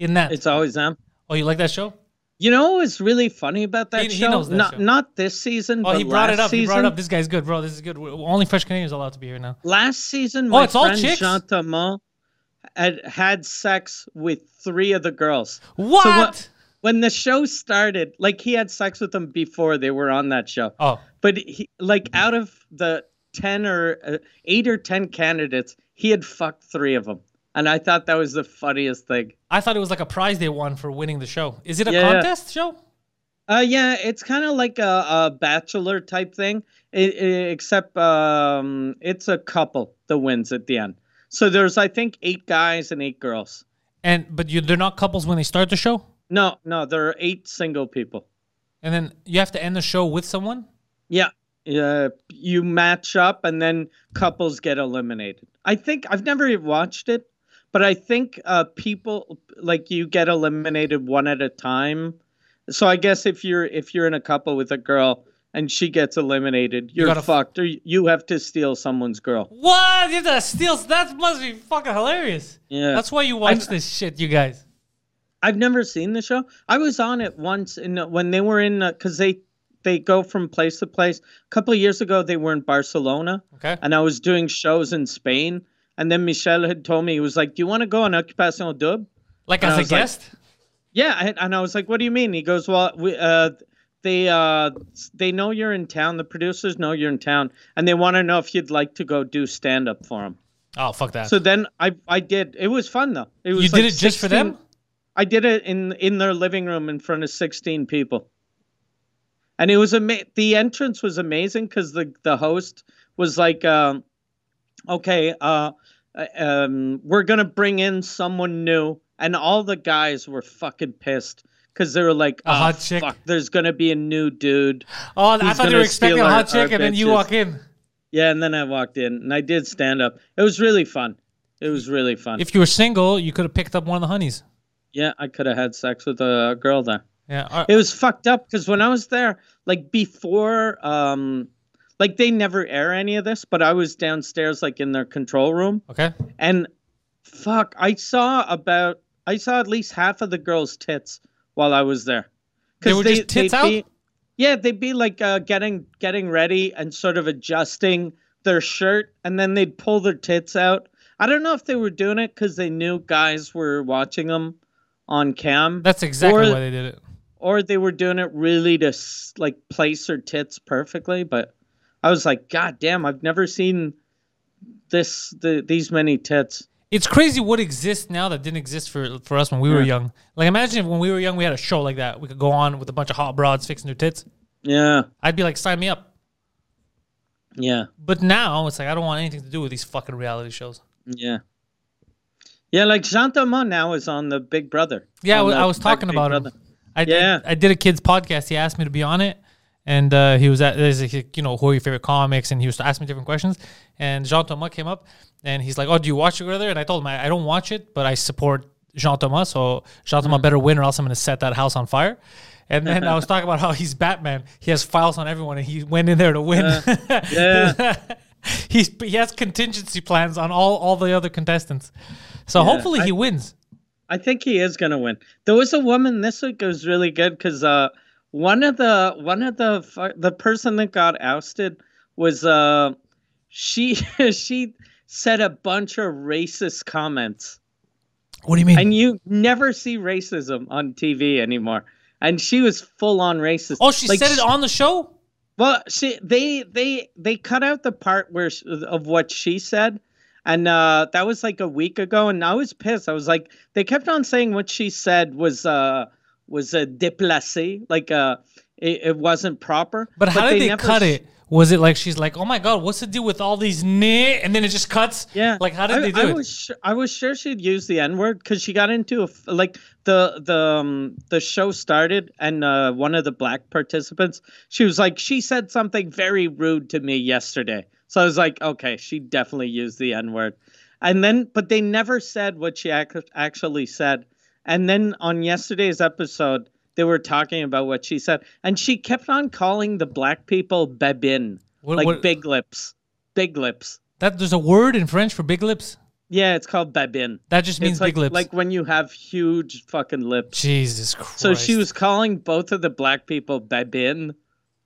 in that. It's always them. oh, you like that show? You know what's really funny about that He- he show? knows that not show. not this season, Oh, but he brought it up. Season, He brought it up. This guy's good, bro. This is good. We're- Only fresh Canadians allowed to be here now. Last season, Oh, my it's all friend chicks? Jean Thomas had had sex with three of the girls. What? So what- when the show started, like he had sex with them before they were on that show. Oh, But he, like out of the ten or uh, eight or ten candidates, he had fucked three of them, and I thought that was the funniest thing. I thought it was like a prize they won for winning the show. Is it a Yeah. contest show? Uh, yeah, it's kind of like a, a bachelor type thing, it, it- except um, it's a couple that wins at the end. So there's, I think, eight guys and eight girls. And but you, they're not couples when they start the show. No, no, there are eight single people. And then you have to end the show with someone. Yeah, yeah, you match up, and then couples get eliminated. I think I've never watched it, but I think uh, people like you get eliminated one at a time. So I guess if you're if you're in a couple with a girl and she gets eliminated, you're f- fucked, or you have to steal someone's girl. What? You have to steal? That must be fucking hilarious. Yeah, That's why you watch I'm- this shit, you guys. I've never seen the show. I was on it once in when they were in because they they go from place to place. A couple of years ago, they were in Barcelona. Okay. and I was doing shows in Spain. And then Michel had told me he was like, "Do you want to go on Occupation dub? Like And I as a was like- guest. Yeah, and, and I was like, "What do you mean?" He goes, "Well, we, uh, they uh, they know you're in town. The producers know you're in town, and they want to know if you'd like to go do stand up for them." oh fuck that. So then I I did. It was fun though. It was you like did it just for them? I did it in in their living room in front of 16 people. And it was ama- the entrance was amazing cuz the the host was like um okay, uh, um, we're gonna bring in someone new, and all the guys were fucking pissed because they were like, A oh, hot chick? fuck, there's gonna be a new dude. Oh, I thought you were expecting a hot chick, and then you walk in. Yeah, and then I walked in and I did stand up. It was really fun. It was really fun. If you were single, you could have picked up one of the honeys. yeah, I could have had sex with a girl there. Yeah. uh, It was fucked up because when I was there, like before, um, like they never air any of this, but I was downstairs, like in their control room, okay. and fuck, I saw about, I saw at least half of the girls' tits while I was there. They were just tits out? Be, yeah, they'd be like uh, getting getting ready and sort of adjusting their shirt, and then they'd pull their tits out. I don't know if they were doing it because they knew guys were watching them on cam. That's exactly Or- why they did it. or they were doing it really to like place her tits perfectly but i was like god damn i've never seen this the, these many tits It's crazy what exists now that didn't exist for for us when we were young. Like imagine if when we were young we had a show like that. We could go on with a bunch of hot broads fixing their tits. yeah I'd be like, sign me up. yeah But now it's like I don't want anything to do with these fucking reality shows. yeah yeah like jean thomas now is on the big brother Yeah, I on wa- the I was Big talking Big about him. Brother. I did, Yeah. I did a kids podcast. He asked me to be on it, and uh, he was at you know who are your favorite comics, and he was to ask me different questions. And Jean Thomas came up, and he's like, "Oh, do you watch it, brother?" And I told him I, I don't watch it, but I support Jean Thomas, so Jean Mm. Thomas better win, or else I'm going to set that house on fire. And then I was talking about how he's Batman. He has files on everyone, and he went in there to win. yeah. [laughs] he's he has contingency plans on all all the other contestants. So hopefully I- he wins. I think he is gonna win. There was a woman this week was really good because uh, one of the one of the the person that got ousted was uh, she [laughs] she said a bunch of racist comments, What do you mean? and you never see racism on TV anymore. And she was full on racist. oh, she Like, said it on the show. well, she they they they cut out the part where of what she said, and uh, that was like a week ago, and I was pissed. I was like, they kept on saying what she said was uh was a déplacé, like uh it, it wasn't proper. But how did they cut sh- it? Was it like she's like, oh my god, what's the deal with all these ne? And then it just cuts. Yeah, Like how did I, they do I it? Was su- I was sure she'd use the N word because she got into a f- like the the um, the show started and uh, one of the black participants she was like she said something very rude to me yesterday. So I was like, okay, she definitely used the N word, and then but they never said what she ac- actually said. And then on yesterday's episode, they were talking about what she said, and she kept on calling the black people babin, What- like what- big lips, big lips. that there's a word in French for big lips. Yeah, it's called babin. That just means It's like, big lips. like when you have huge fucking lips. Jesus Christ. So she was calling both of the black people babin.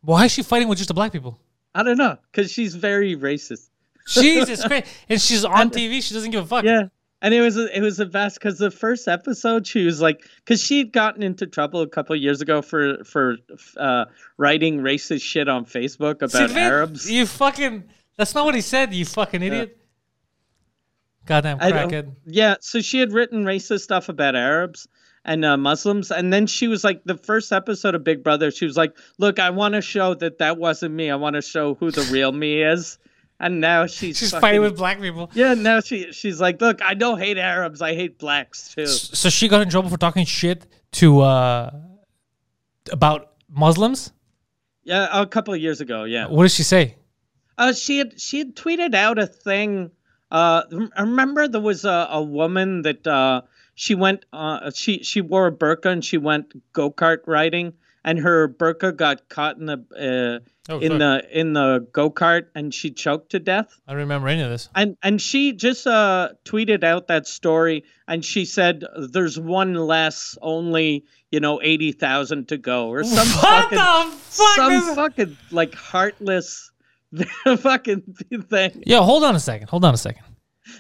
Why is she fighting with just the black people? I don't know, because she's very racist. Jesus [laughs] Christ. And she's on TV. She doesn't give a fuck. Yeah. And it was it was the best because the first episode she was like because she'd gotten into trouble a couple of years ago for for uh, writing racist shit on Facebook about Sylvain, Arabs. You fucking. That's not what he said. You fucking idiot. Goddamn I don't- crackhead. Yeah, so she had written racist stuff about Arabs and uh, Muslims, and then she was like, the first episode of Big Brother, she was like, "Look, I want to show that that wasn't me. I want to show who the real me is." And now she's She's fucking- fighting with black people. Yeah, now she she's like, "Look, I don't hate Arabs. I hate blacks too." So she got in trouble for talking shit to uh about Muslims. Yeah, a couple of years ago. Yeah. What did she say? Uh, she had she had tweeted out a thing. Uh, I remember there was a, a woman that uh, she went. Uh, she she wore a burqa and she went go kart riding, and her burqa got caught in the uh, Oh, in fuck. the in the go kart, and she choked to death. I don't remember any of this. And and she just uh, tweeted out that story, and she said, "There's one less, only you know eighty thousand to go, or some what fucking the fuck? some is- fucking like heartless [laughs] fucking thing." Yo, hold on a second. Hold on a second.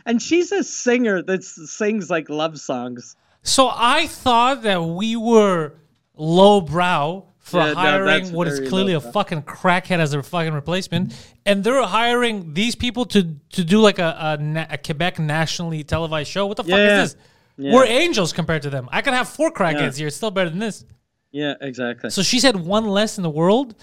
And she's a singer that sings like love songs. So I thought that we were lowbrow for Yeah, hiring that's what is clearly a fucking crackhead as a fucking replacement, and they're hiring these people to to do like a a, a Quebec nationally televised show. What the fuck Yeah. is this? Yeah. We're angels compared to them. I could have four crackheads here. It's still better than this. Yeah, exactly. So she said one less in the world,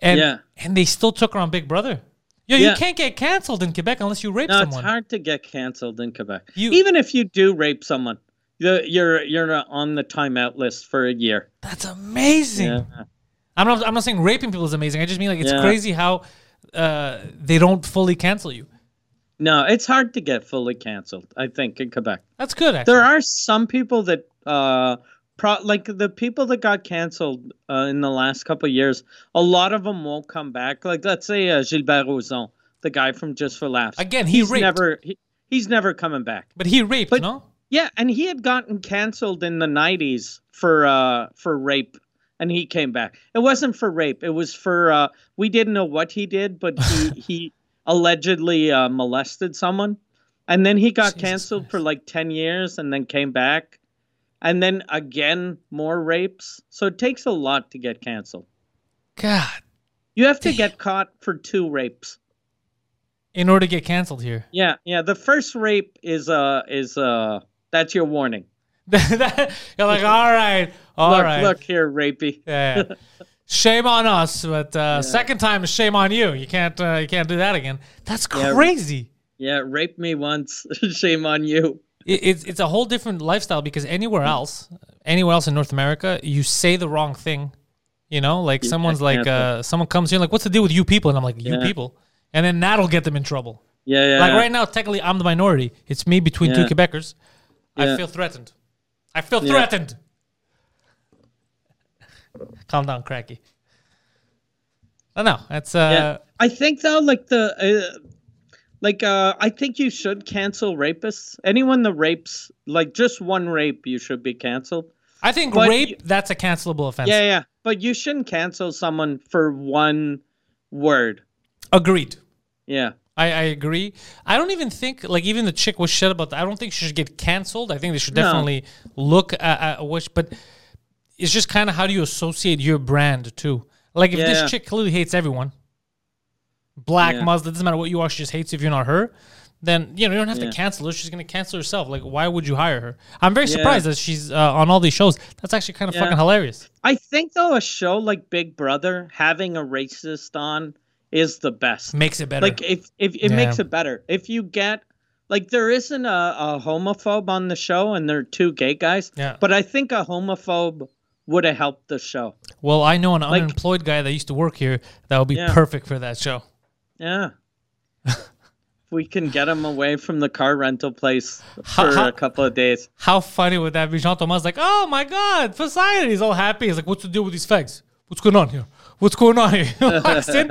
and Yeah. and they still took her on Big Brother. Yo, you can't get canceled in Quebec unless you rape No, someone. it's hard to get canceled in Quebec. You- Even if you do rape someone, you're you're, you're on the timeout list for a year. That's amazing. Yeah. I'm not. I'm not saying raping people is amazing. I just mean like it's Yeah. crazy how uh, they don't fully cancel you. No, it's hard to get fully canceled. I think in Quebec. That's good. Actually. There are some people that, uh, pro- like the people that got canceled uh, in the last couple of years. A lot of them won't come back. Like let's say uh, Gilbert Rozon, the guy from Just for Laughs. Again, he he's raped. never he, he's never coming back. But he raped, But- no? Yeah, and he had gotten canceled in the '90s for uh, for rape, and he came back. It wasn't for rape. It was for uh, we didn't know what he did, but he [laughs] he allegedly uh, molested someone, and then he got Jesus canceled Christ. for like ten years, and then came back, and then again more rapes. So it takes a lot to get canceled. God. You have to get caught for two rapes. In order to get canceled here. Yeah, yeah. The first rape is uh is uh that's your warning. [laughs] You're like, all right, all look, right. look here, rapey. Yeah. yeah. shame on us, but uh, second time is shame on you. You can't. Uh, you can't do that again. That's crazy. Yeah, rape me once. [laughs] Shame on you. It, it's it's a whole different lifestyle because anywhere else, anywhere else in North America, you say the wrong thing. You know, like someone's like, uh, someone comes here like, "What's the deal with you people?" And I'm like, "You Yeah. people," and then that'll get them in trouble. Yeah, yeah. Like right now, technically, I'm the minority. It's me between two Yeah. I feel threatened. I feel Yeah. threatened. [laughs] Calm down, cracky. I know that's uh. yeah. I think though, like the, uh, like uh, I think you should cancel rapists. Anyone that rapes, like just one rape, you should be canceled. I think but rape you- that's a cancelable offense. Yeah, yeah. But you shouldn't cancel someone for one word. Agreed. Yeah. I, I agree. I don't even think like even the chick was shit about that. I don't think she should get canceled. I think they should No. definitely look at, at which, but it's just kind of how do you associate your brand too? Like if Yeah. this chick clearly hates everyone, black, Yeah. Muslim, doesn't matter what you are, she just hates you if you're not her. Then you know you don't have Yeah. to cancel her. She's gonna cancel herself. Like why would you hire her? I'm very surprised that she's uh, on all these shows. That's actually kind of fucking hilarious. I think though a show like Big Brother having a racist on is the best. Makes it better. Like if if it Yeah. makes it better. If you get like there isn't a, a homophobe on the show and there are two gay guys. Yeah. But I think a homophobe would have helped the show. well, I know an like- unemployed guy that used to work here that would be Yeah. perfect for that show. Yeah. [laughs] if we can get him away from the car rental place How- for how- a couple of days. How funny would that be? Jean Thomas like, oh my god, Poseidon. He's all happy. He's like, what's the deal with these fags? What's going on here? What's going on here? He walks in.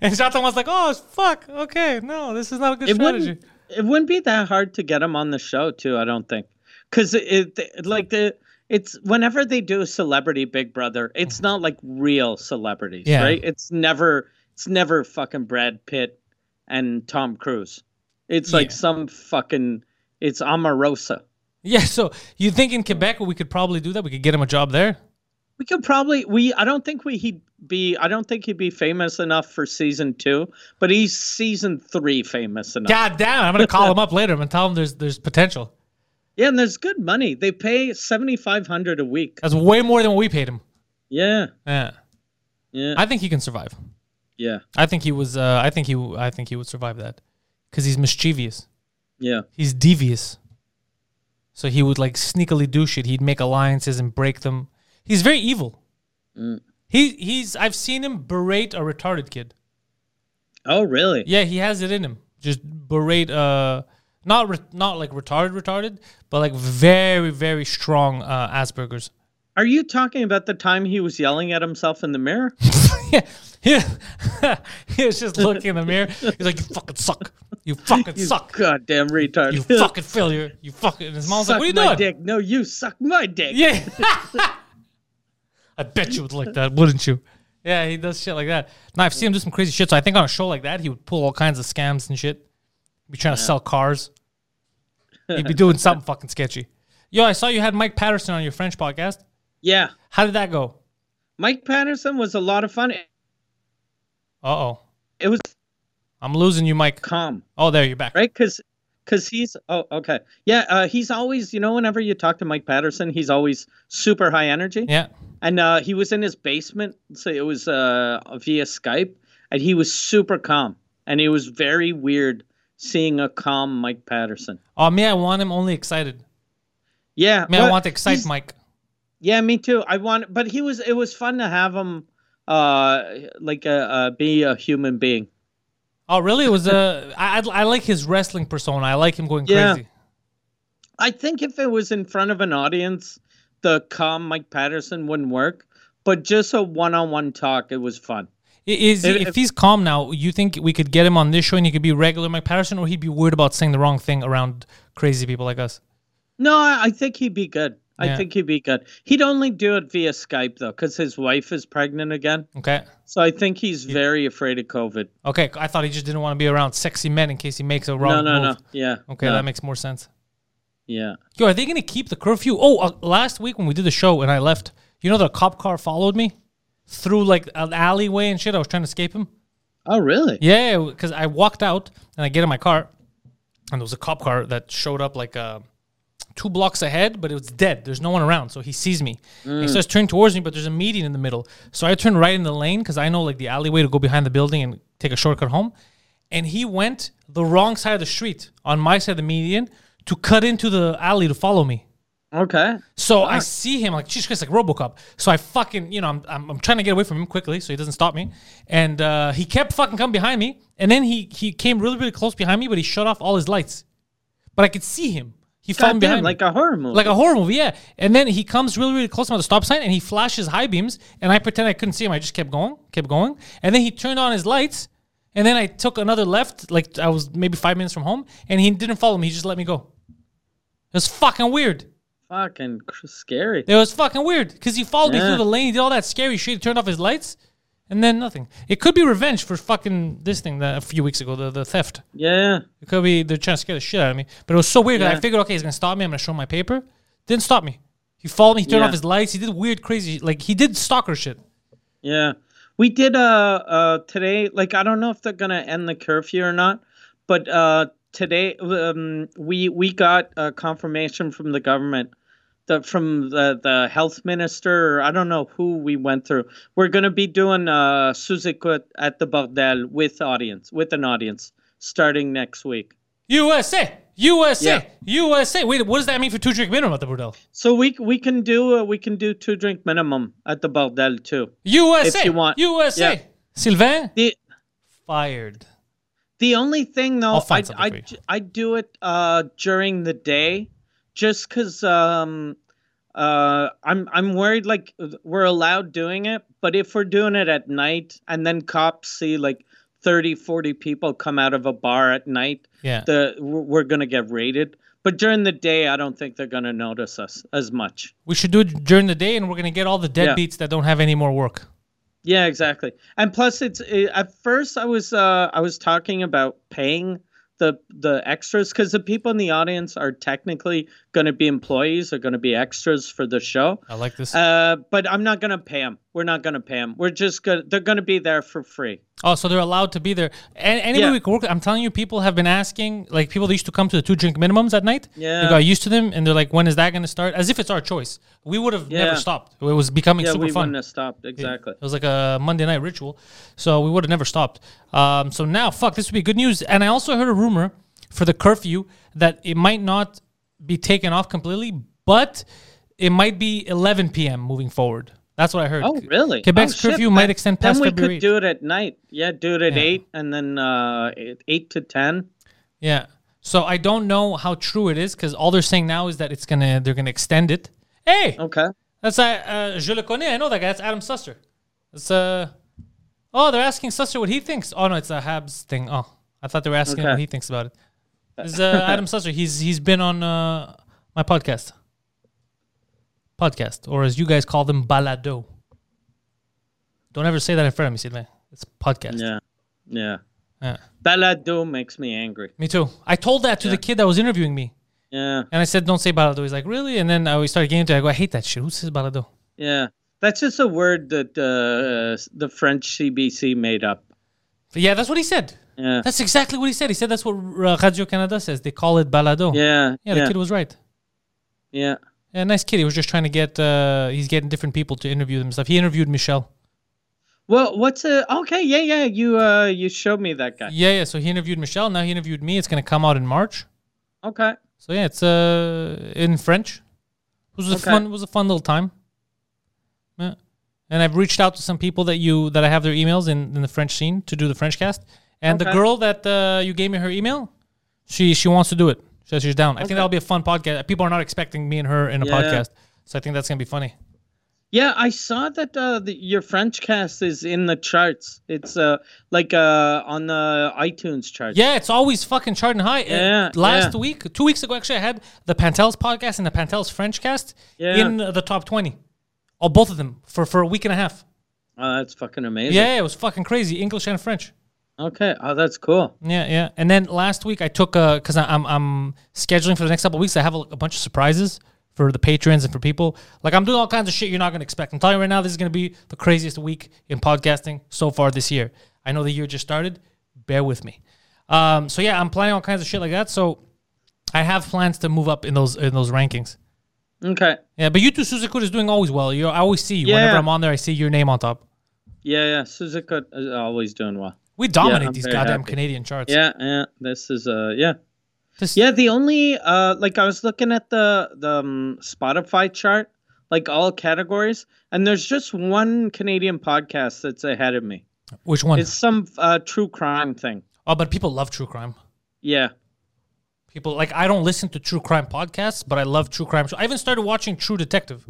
and Jean Thomas like, oh fuck, okay, no, this is not a good It strategy. wouldn't it wouldn't be that hard to get him on the show too, I don't think. Cuz it, it like the it's whenever they do celebrity Big Brother, it's not like real celebrities, Yeah. right? It's never it's never fucking Brad Pitt and Tom Cruise. It's like Yeah. some fucking it's Omarosa. Yeah, so you think in Quebec we could probably do that? We could get him a job there? We could probably we I don't think we he'd be I don't think he'd be famous enough for season 2, but he's season 3 famous enough. God damn, I'm gonna call him up [laughs] later and tell him there's there's potential. Yeah, and there's good money. They pay 7500 a week. That's way more than what we paid him. Yeah. Yeah. Yeah. I think he can survive. yeah. I think he was uh, I think he I think he would survive that. Because he's mischievous. Yeah. he's devious. So he would like sneakily do shit. He'd make alliances and break them. He's very evil. Mm. He he's I've seen him berate a retarded kid. Oh, really? Yeah, he has it in him. Just berate uh not re- not like retarded retarded, but like very very strong uh Asperger's. Are you talking about the time he was yelling at himself in the mirror? [laughs] yeah. Yeah. [laughs] he was just looking in the mirror. He's like, You fucking suck. You fucking You suck. goddamn retard. You fucking failure. You fucking and his mom's suck like, What are you my doing? dick. No, you suck my dick. Yeah. [laughs] I bet you would like that, wouldn't you? Yeah, he does shit like that. Now I've seen him do some crazy shit. So I think on a show like that, he would pull all kinds of scams and shit. Be trying to sell cars. [laughs] He'd be doing something fucking sketchy. Yo, I saw you had Mike Patterson on your French podcast. Yeah. How did that go? Mike Patterson was a lot of fun. Uh oh. It was I'm losing you, Mike. calm, Oh, there you're back. right? Because because he's oh okay yeah uh, he's always you know whenever you talk to Mike Patterson he's always super high energy Yeah. And uh, he was in his basement so it was uh, via Skype and he was super calm, and it was very weird seeing a calm Mike Patterson. Oh, me, I want him only excited. Yeah, Me, I want to excite Mike. Yeah, me too. I want, but he was. It was fun to have him, uh, like a uh, be a human being. Oh, really? It was uh, I, I I like his wrestling persona. I like him going Yeah. crazy. I think if it was in front of an audience, the calm Mike Patterson wouldn't work. But just a one-on-one talk, it was fun. Is If- if, he's calm now, you think we could get him on this show and he could be regular Mike Patterson, or he'd be worried about saying the wrong thing around crazy people like us? No, I, think he'd be good. I think he'd be good. He'd only do it via Skype though, because his wife is pregnant again. Okay. So I think he's very afraid of COVID. Okay. I thought he just didn't want to be around sexy men in case he makes a wrong No, no, move. no. Yeah. Okay, no, that makes more sense. Yeah. Yo, are they gonna keep the curfew? Oh, uh, last week when we did the show and I left, you know the cop car followed me through like an alleyway and shit. I was trying to escape him. Oh, really? Yeah, because I walked out and I get in my car, and there was a cop car that showed up like uh, two blocks ahead, but it was dead. There's no one around, so he sees me. He starts turning towards me, but there's a median in the middle. So I turn right in the lane because I know like the alleyway to go behind the building and take a shortcut home. And he went the wrong side of the street on my side of the median to cut into the alley to follow me. Okay. So I see him like Jesus Christ, like RoboCop. So I fucking, you know, I'm, I'm, I'm trying to get away from him quickly so he doesn't stop me. And uh, he kept fucking coming behind me. And then he he came really really close behind me, but he shut off all his lights. But I could see him. He followed God behind me. like a horror movie. Like a horror movie, yeah. And then he comes really, really close to the stop sign and he flashes high beams. And I pretend I couldn't see him. I just kept going, kept going. And then he turned on his lights. And then I took another left, like I was maybe five minutes from home. And he didn't follow me. He just let me go. It was fucking weird. fucking scary. It was fucking weird because he followed me Yeah. through the lane. He did all that scary shit. He turned off his lights, and then nothing. It could be revenge for fucking this thing that a few weeks ago, the, the theft. Yeah. It could be they're trying to scare the shit out of me. But it was so weird that I Yeah. figured, okay, he's gonna stop me. I'm gonna show him my paper. Didn't stop me. He followed me. He turned Yeah. off his lights. He did weird, crazy, like he did stalker shit. Yeah. We did uh uh today like I don't know if they're going to end the curfew or not, but uh today um we we got uh, confirmation from the government the from the the health minister or I don't know who we went through. We're going to be doing uh sous-écoute at the bordel with audience with an audience starting next week. USA, USA, Yeah. USA. Wait, what does that mean for two drink minimum at the bordel? So we we can do uh, we can do two drink minimum at the bordel too. USA, you want. USA. Yeah. Sylvain The fired. The only thing though, I I for you. j- I do it uh during the day, just because um uh I'm I'm worried like we're allowed doing it, but if we're doing it at night and then cops see like 30, 40 people come out of a bar at night, Yeah. the we're gonna get raided. But during the day, I don't think they're gonna notice us as much. We should do it during the day, and we're gonna get all the Yeah. deadbeats that don't have any more work. Yeah, exactly. And plus, it's it, at first I was uh, I was talking about paying the the extras because the people in the audience are technically going to be employees, are going to be extras for the show. I like this. Uh, but I'm not going to pay them. We're not going to pay them. We're just gonna they're going to be there for free. Oh, so they're allowed to be there. And anyway, Yeah. we can work. I'm telling you, people have been asking, like people that used to come to the two drink minimums at night. Yeah. They got used to them, and they're like, "When is that going to start?" As if it's our choice. We would have never Yeah. stopped. It was becoming Yeah, super we fun. wouldn't have stopped exactly. It was like a Monday night ritual, so we would have never stopped. Um, so now, fuck, this would be good news. And I also heard a rumor for the curfew that it might not be taken off completely, but it might be 11 p.m. moving forward. That's what I heard. Oh, really? Quebec's Oh, shit. curfew might extend past Then we February. could do it at night. Yeah, do it at Yeah. eight and then uh, eight, eight to ten. Yeah. So I don't know how true it is because all they're saying now is that it's gonna they're gonna extend it. Hey, Okay. that's uh, uh je le connais. I know that guy. That's Adam Suster. It's uh oh they're asking Suster what he thinks. Oh no, it's a Habs thing. Oh, I thought they were asking Okay. what he thinks about it. It's uh, Adam Suster. He's he's been on uh my podcast. Podcast, or as you guys call them, balado. Don't ever say that in front of me, Sylvain. It's podcast. Yeah. Yeah. Yeah. Balado makes me angry. Me too. I told that to the kid that was interviewing me. Yeah. And I said, don't say balado. He's like, really? And then I we started getting into it. I go, I hate that shit. Who says balado? Yeah, that's just a word that uh, the French CBC made up. Yeah, that's what he said. Yeah, That's exactly what he said. He said that's what uh, Radio Canada says. They call it balado. yeah, Yeah, yeah, the kid was right. yeah. Yeah, nice kid. He was just trying to get, uh, he's getting different people to interview them and stuff. He interviewed Michelle. Well, what's a okay? Yeah, yeah. You uh, you showed me that guy. Yeah, yeah. So he interviewed Michelle. Now he interviewed me. It's gonna come out in March. Okay. So yeah, it's uh in French. It was a Okay. fun. It was a fun little time. Yeah. And I've reached out to some people that you that I have their emails in, in the French scene to do the French cast. And the girl that uh, you gave me her email, she she wants to do it. She says she's down. I think Okay. that'll be a fun podcast. People are not expecting me and her in a Yeah. podcast, so I think that's gonna be funny. Yeah, I saw that uh, the, your French cast is in the charts. It's uh like uh on the iTunes charts. Yeah, it's always fucking charting high. Uh, Yeah, last yeah. week, two weeks ago, actually, I had the Pantelis podcast and the Pantelis French cast Yeah. in the top twenty. Oh, both of them for for a week and a half. Oh, that's fucking amazing. Yeah, it was fucking crazy. English and French. Okay. Oh, that's cool. Yeah, yeah. And then last week I took uh because I'm I'm scheduling for the next couple of weeks. I have a, a bunch of surprises for the patrons and for people. Like I'm doing all kinds of shit you're not gonna expect. I'm telling you right now, this is gonna be the craziest week in podcasting so far this year. I know the year just started. Bear with me. Um, so yeah, I'm planning all kinds of shit like that. So I have plans to move up in those in those rankings. Okay. Yeah, but you too, Sous Écoute is doing always well. You I always see you whenever I'm on there. I see your name on top. Yeah, yeah. Sous Écoute is always doing well. We dominate I'm these goddamn happy. Canadian charts. Yeah, yeah. This is uh yeah. This- Yeah, the only uh like I was looking at the the um, Spotify chart, like all categories, and there's just one Canadian podcast that's ahead of me. Which one? It's some uh true crime thing. oh, but people love true crime. Yeah. People like I don't listen to true crime podcasts, but I love true crime shows. I even started watching True Detective.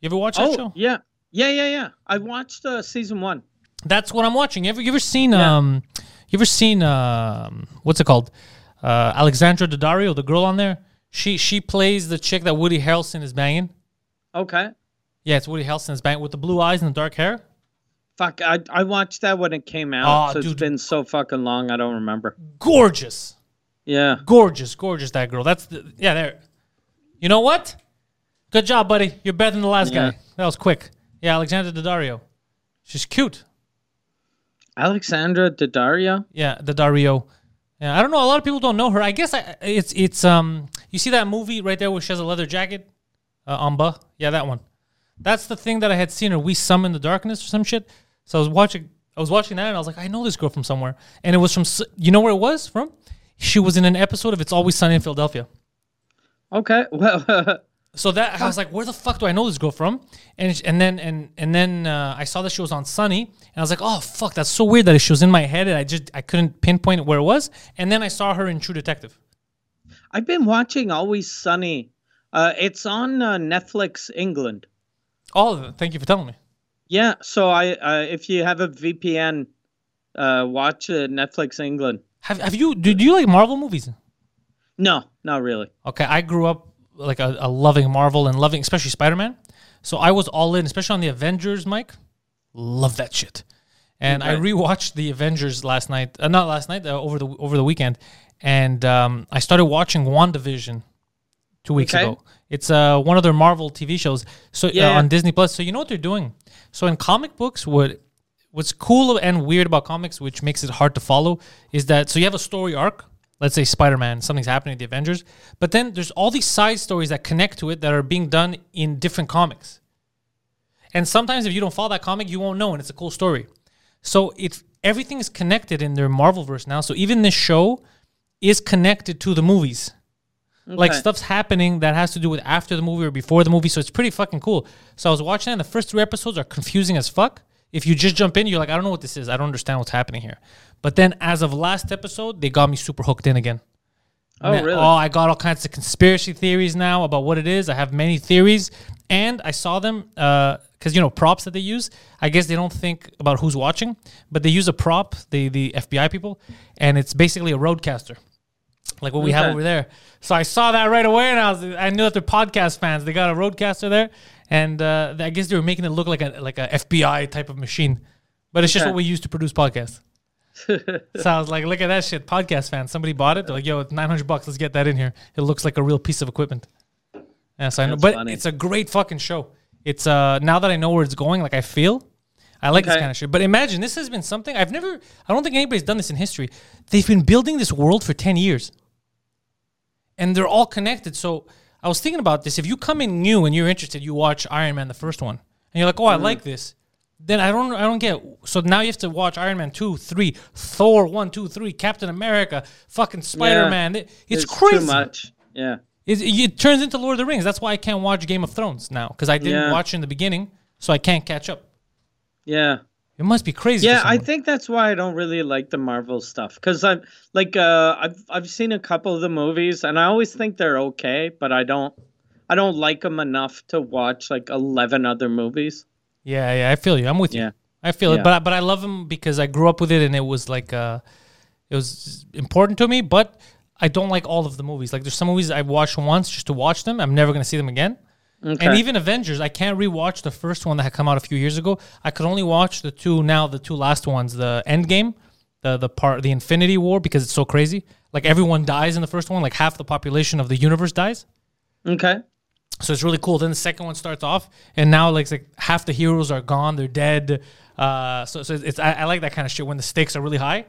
You ever watch that Oh, show? yeah. Yeah, yeah, yeah. I watched uh season 1. That's what I'm watching. You ever you ever seen Yeah. um you ever seen um what's it called? Uh Alexandra Daddario, the girl on there? She she plays the chick that Woody Harrelson is banging. Okay. Yeah, it's Woody Harrelson is banging with the blue eyes and the dark hair. Fuck, I I watched that when it came out. Oh, so it's dude. been so fucking long, I don't remember. Gorgeous. Yeah. Gorgeous, gorgeous that girl. That's the yeah, there. You know what? Good job, buddy. You're better than the last Yeah. guy. That was quick. Yeah, Alexandra Daddario. She's cute. Alexandra Daddario? Yeah, Daddario. Yeah, I don't know. A lot of people don't know her. I guess I, it's it's um. You see that movie right there where she has a leather jacket, uh, Amba. Yeah, that one. That's the thing that I had seen her. We summon the darkness or some shit. So I was watching. I was watching that and I was like, I know this girl from somewhere. And it was from. You know where it was from? She was in an episode of It's Always Sunny in Philadelphia. Okay. [laughs] Well, So that I was like, where the fuck do I know this girl from? And sh- and then and and then uh, I saw that she was on Sunny, and I was like, oh fuck, that's so weird that she was in my head, and I just I couldn't pinpoint where it was. And then I saw her in True Detective. I've been watching Always Sunny. Uh, it's on uh, Netflix England. Oh, thank you for telling me. Yeah, so I uh, if you have a VPN, uh, watch uh, Netflix England. Have have you do, do you like Marvel movies? No, not really. Okay, I grew up like a, a loving Marvel and loving especially Spider Man. So I was all in, especially on the Avengers, Mike. Love that shit. And I rewatched the Avengers last night, uh, not last night, uh, over the over the weekend, and um, I started watching WandaVision two weeks Okay. ago. It's uh, one of their Marvel TV shows, so uh, Yeah. on Disney Plus. So you know what they're doing. So in comic books, what what's cool and weird about comics, which makes it hard to follow, is that so you have a story arc. Let's say Spider Man, something's happening to the Avengers, but then there's all these side stories that connect to it that are being done in different comics. And sometimes if you don't follow that comic, you won't know, and it's a cool story. So it's everything is connected in their Marvel verse now. So even this show is connected to the movies. Like stuff's happening that has to do with after the movie or before the movie. So it's pretty fucking cool. So I was watching that and the first three episodes are confusing as fuck. If you just jump in, you're like, I don't know what this is. I don't understand what's happening here. But then as of last episode, they got me super hooked in again. Oh, Man, really? Oh, I got all kinds of conspiracy theories now about what it is. I have many theories, and I saw them because you know props that they use. I guess they don't think about who's watching, but they use a prop, the the FBI people, and it's basically a RodeCaster, like what we have over there. So I saw that right away, and I was I knew that they're podcast fans. They got a RodeCaster there, and uh, I guess they were making it look like a like a FBI type of machine, but it's just what we use to produce podcasts. [laughs] So I was like, look at that shit, podcast fan. Somebody bought it. They're like, yo, it's 900 bucks. Let's get that in here. It looks like a real piece of equipment. Yeah, so I know, That's but funny. it's a great fucking show. It's uh now that I know where it's going, like I feel, I like this kind of shit. But imagine this has been something I've never. I don't think anybody's done this in history. They've been building this world for 10 years, and they're all connected. So I was thinking about this. If you come in new and you're interested, you watch Iron Man, the first one, and and you're like, oh, I like this. Then I don't, I don't get. So now you have to watch Iron Man two, three, Thor one, two, three, Captain America, fucking Spider Man. It, it's, crazy. too much. Yeah. It, it turns into Lord of the Rings. That's why I can't watch Game of Thrones now because I didn't Yeah. watch in the beginning, so I can't catch up. Yeah. It must be crazy. Yeah, I think that's why I don't really like the Marvel stuff because I've like uh I've I've seen a couple of the movies and I always think they're okay, but I don't I don't like them enough to watch like eleven other movies. Yeah, yeah, I feel you. I'm with Yeah. you. I feel Yeah. it, but but I love him because I grew up with it and it was like uh, it was important to me. But I don't like all of the movies. Like there's some movies I watched once just to watch them. I'm never gonna see them again. Okay. And even Avengers, I can't rewatch the first one that had come out a few years ago. I could only watch the two now, the two last ones, the Endgame, the the part, the Infinity War, because it's so crazy. Like everyone dies in the first one, like half the population of the universe dies. okay. So it's really cool. Then the second one starts off, and now like, like half the heroes are gone, they're dead. Uh, so so it's I, I like that kind of shit when the stakes are really high.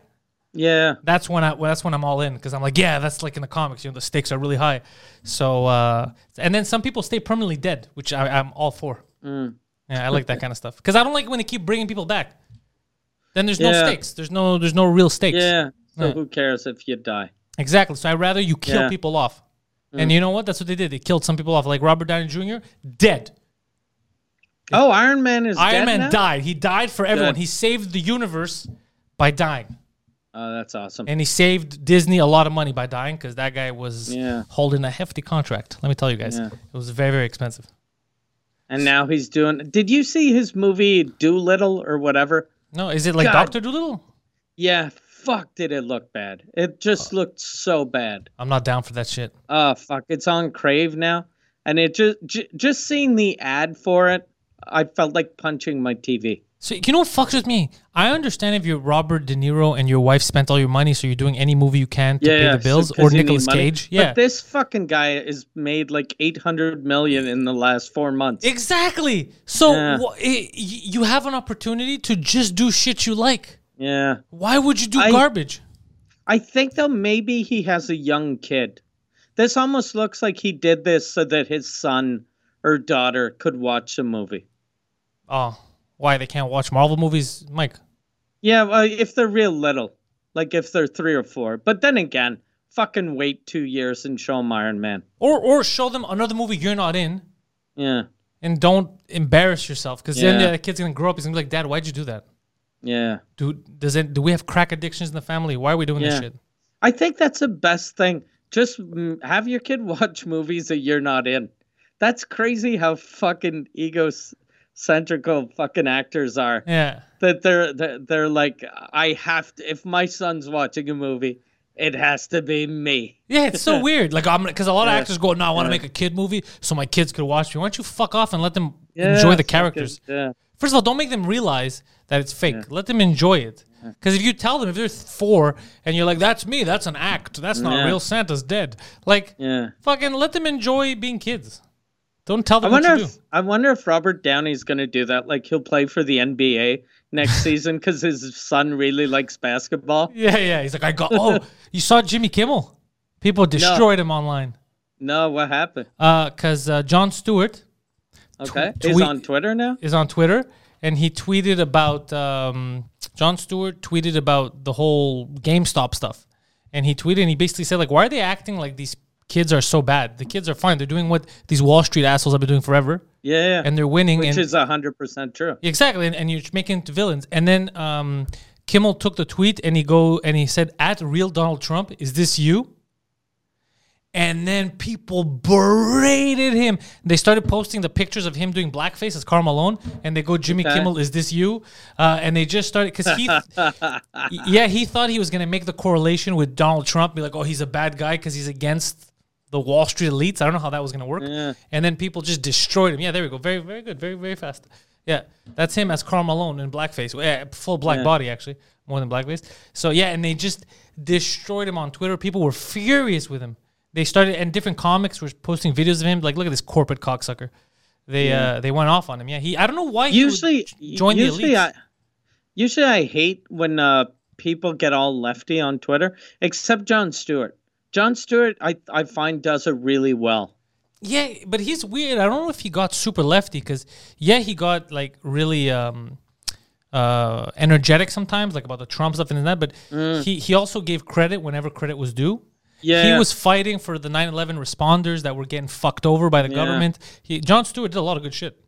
Yeah. That's when I well, that's when I'm all in because I'm like, yeah, that's like in the comics. You know, the stakes are really high. So uh, and then some people stay permanently dead, which I, I'm all for. Mm. Yeah, I like that kind of stuff because I don't like when they keep bringing people back. Then there's no stakes. There's no there's no real stakes. Yeah. So Yeah. who cares if you die? Exactly. So I'd rather you kill Yeah. People off. And mm. you know what? That's what they did. They killed some people off, like Robert Downey Jr. Dead. Oh, Iron Man is Iron dead Man now? died. He died for everyone. Good. He saved the universe by dying. Oh, that's awesome. And he saved Disney a lot of money by dying because that guy was Yeah. holding a hefty contract. Let me tell you guys. Yeah. It was very, very expensive. And now he's doing. Did you see his movie Dolittle or whatever? No, is it like God. Doctor Dolittle? Yeah. Fuck, did it look bad? It just uh, looked so bad. I'm not down for that shit. Oh fuck, it's on Crave now, and it just j- just seeing the ad for it, I felt like punching my TV. So you know what fucks with me? I understand if you're Robert De Niro and your wife spent all your money, so you're doing any movie you can to pay the bills, so or Nicolas. Cage. Yeah, but this fucking guy is made like eight hundred million in the last four months. exactly. So Yeah. wha- i- y- you have an opportunity to just do shit you like. Yeah, Why would you do I- garbage? I think though maybe he has a young kid. This almost looks like he did this so that his son or daughter could watch a movie. Oh, why they can't watch Marvel movies, Mike? Yeah, well, if they're real little, like if they're three or four. But then again, fucking wait two years and show them Iron Man. Or or show them another movie you're not in, Yeah, and don't embarrass yourself because then the kid's gonna grow up. He's gonna be like, Dad, why'd you do that? Yeah. Dude, does it? Do we have crack addictions in the family? Why are we doing this shit? I think that's the best thing. Just have your kid [laughs] watch movies that you're not in. That's crazy how fucking egocentrical fucking actors are. Yeah. That they're they're, they're like, I have to. If my son's watching a movie, it has to be me. Yeah, it's so [laughs] weird. Like I'm because a lot of Yeah. actors go, "No, I want to Yeah. make a kid movie so my kids could watch me." Why don't you fuck off and let them Yeah, enjoy the fucking- characters? Yeah. First of all, don't make them realize that it's fake. Let them enjoy it. Because if you tell them if they're four and you're like, "That's me. That's an act. That's not Yeah. real. Santa's dead." Like, Yeah. fucking let them enjoy being kids. Don't tell I them what wonder if do. I wonder if Robert Downey's gonna do that. Like he'll play for the NBA next [laughs] season because his son really likes basketball. Yeah, yeah. He's like, I got. Oh, [laughs] you saw Jimmy Kimmel? People destroyed him online. No, what happened? Uh, cause uh, Jon Stewart Okay, Tw- he's on Twitter now. is on Twitter, and he tweeted about um, Jon Stewart tweeted about the whole GameStop stuff, and he tweeted and he basically said like, why are they acting like these kids are so bad? The kids are fine. They're doing what these Wall Street assholes have been doing forever, Yeah, yeah. and they're winning. which and, is hundred percent true. exactly, and, and you're making villains. And then um, Kimmel took the tweet and he go and he said, "At real Donald Trump, is this you?" And then people berated him. They started posting the pictures of him doing blackface as Karl Malone, and they go, "Jimmy Okay. Kimmel, is this you?" Uh, and they just started because he, [laughs] yeah, he thought he was gonna make the correlation with Donald Trump, be like, "Oh, he's a bad guy because he's against the Wall Street elites." I don't know how that was gonna work. Yeah. And then people just destroyed him. Yeah, there we go. Very, very good. Very, very fast. Yeah, that's him as Karl Malone in blackface. Yeah, full black Yeah. body actually, more than blackface. So yeah, and they just destroyed him on Twitter. People were furious with him. They started, and different comics were posting videos of him. Like, look at this corporate cocksucker. They uh they went off on him. Yeah, he. I don't know why. Usually, join the elites. I, usually I hate when uh, people get all lefty on Twitter, except Jon Stewart. Jon Stewart, I I find does it really well. Yeah, but he's weird. I don't know if he got super lefty because yeah, he got like really um uh energetic sometimes, like about the Trump stuff and that. But he he also gave credit whenever credit was due. Yeah. He was fighting for the 9/11 responders that were getting fucked over by the Yeah. government. He, Jon Stewart did a lot of good shit.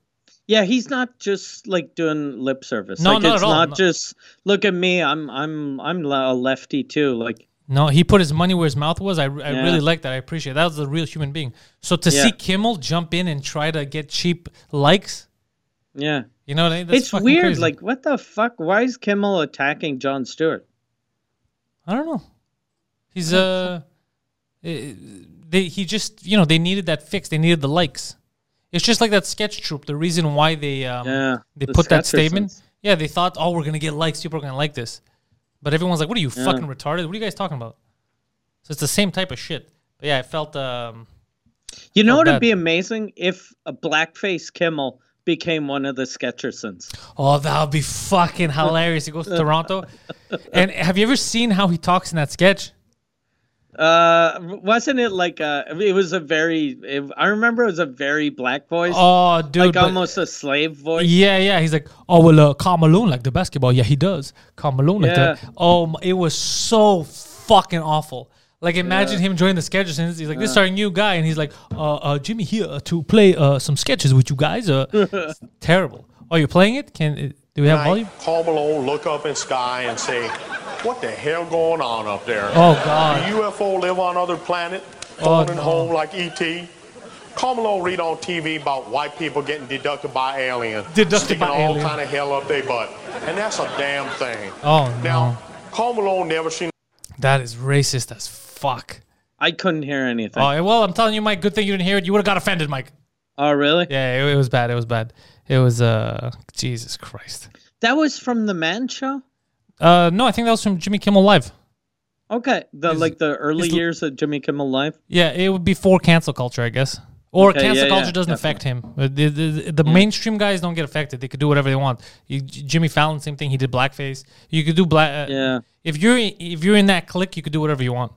Yeah, he's not just like doing lip service. No, like not it's at all. not No. just look at me. I'm I'm I'm a lefty too. Like No, he put his money where his mouth was. I, I Yeah. really like that. I appreciate it. that was a real human being. So to Yeah. see Kimmel jump in and try to get cheap likes, yeah, you know, what I mean? It's fucking weird. crazy. Like what the fuck? Why is Kimmel attacking Jon Stewart? I don't know. He's uh, eh, they he just you know they needed that fix. They needed the likes. It's just like that sketch troupe. The reason why they um Yeah, they the put that statement. Sketchersons. Yeah, they thought oh we're gonna get likes. People are gonna like this, but everyone's like, what are you fucking retarded? What are you guys talking about? So it's the same type of shit. But yeah, I felt um You know what'd be amazing if a blackface Kimmel became one of the Sketchersons. Oh, that would be fucking hilarious. He goes to [laughs] Toronto. And have you ever seen how he talks in that sketch? Uh, wasn't it like a? It was a very. It, I remember it was a very black voice, Oh, dude. like but- almost a slave voice. yeah, yeah. He's like, oh, well, uh, Karl Malone like the basketball. Yeah, he does. Karl Malone like Yeah. that. Oh, it was so fucking awful. Like, imagine him joining the sketches and he's like, this is our new guy. And he's like, uh, uh, Jimmy here to play uh, some sketches with you guys. Uh, it's [laughs] terrible. Oh, you're playing it? Can uh, Do we have volume? Call Malone, look up in sky and say, what the hell going on up there? Oh, God. Do UFO live on other planet? Oh, Phoning no. home like E.T.? Call Malone read on TV about white people getting deducted by aliens. Deducted sticking by all alien. kind of hell up their butt. And that's a damn thing. Oh, Now, no. Call Malone never seen That is racist as fuck. I couldn't hear anything. Oh, well, I'm telling you, Mike, good thing you didn't hear it. You would have got offended, Mike. oh, really? Yeah, it, it was bad. It was bad. It was, uh, Jesus Christ. That was from the Man Show. Uh, no, I think that was from Jimmy Kimmel Live. Okay, the His- like the early years of Jimmy Kimmel Live. Yeah, it would be for cancel culture, I guess. Or Okay, cancel yeah, culture yeah, doesn't affect him. Uh, The, the, the mainstream guys don't get affected. They could do whatever they want. You, Jimmy Fallon, same thing. He did blackface. You could do black. Uh, Yeah, If you're if you're in that clique, you could do whatever you want.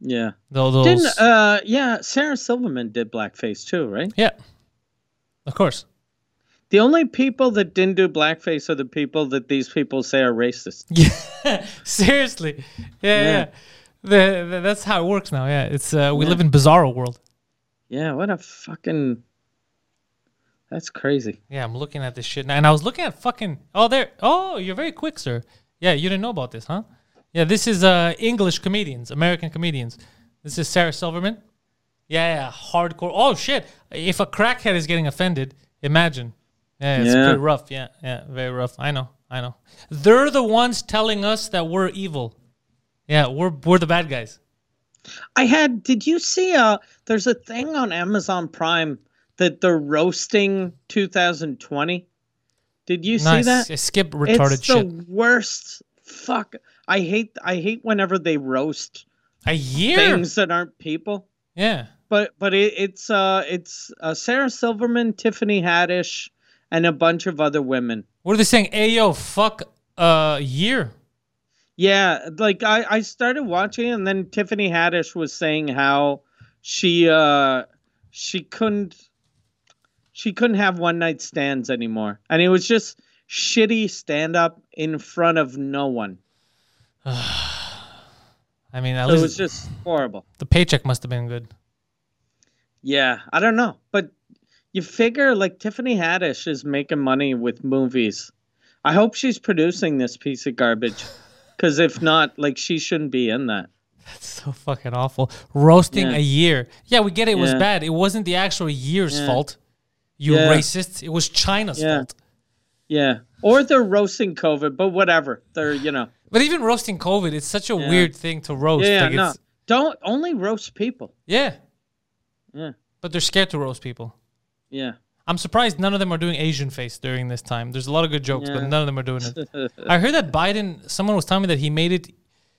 yeah. Those Didn't uh yeah, Sarah Silverman did blackface too, right? yeah, of course. The only people that didn't do blackface are the people that these people say are racist. [laughs] Yeah, seriously. Yeah, yeah. Yeah. The, the, that's how it works now. Yeah, it's uh, we live in bizarro world. Yeah, what a fucking That's crazy. Yeah, I'm looking at this shit now, and I was looking at fucking. Oh, there. Oh, you're very quick, sir. Yeah, you didn't know about this, huh? Yeah, this is uh English comedians, American comedians. This is Sarah Silverman. Yeah, yeah, hardcore. Oh shit! If a crackhead is getting offended, imagine. Yeah, it's Yeah. pretty rough. Yeah, yeah, very rough. I know, I know. They're the ones telling us that we're evil. Yeah, we're we're the bad guys. I had did you see uh there's a thing on Amazon Prime that they're roasting 2020? Did you nice. see that? I skip retarded it's shit. the worst fuck I hate I hate whenever they roast A year. things that aren't people. Yeah. But but it, it's uh it's uh, Sarah Silverman, Tiffany Haddish, and a bunch of other women. What are they saying? Hey yo, fuck a year. Yeah, like I I started watching and then Tiffany Haddish was saying how she uh she couldn't she couldn't have one night stands anymore. And it was just shitty stand up in front of no one. [sighs] I mean, at So it was just horrible. the paycheck must have been good. Yeah, I don't know, but you figure like Tiffany Haddish is making money with movies. I hope she's producing this piece of garbage, because if not, like she shouldn't be in that. That's so fucking awful. Roasting Yeah. a year. Yeah, we get it, it was bad. It wasn't the actual year's Yeah. fault. You Yeah. racist. It was China's Yeah. fault. Yeah, or they're roasting COVID, but whatever. They're you know. But even roasting COVID, it's such a weird thing to roast. Yeah, like no, it's, don't only roast people. yeah. Yeah. But they're scared to roast people. Yeah, I'm surprised none of them are doing Asian face during this time. There's a lot of good jokes, but none of them are doing it. [laughs] I heard that Biden, someone was telling me that he made it,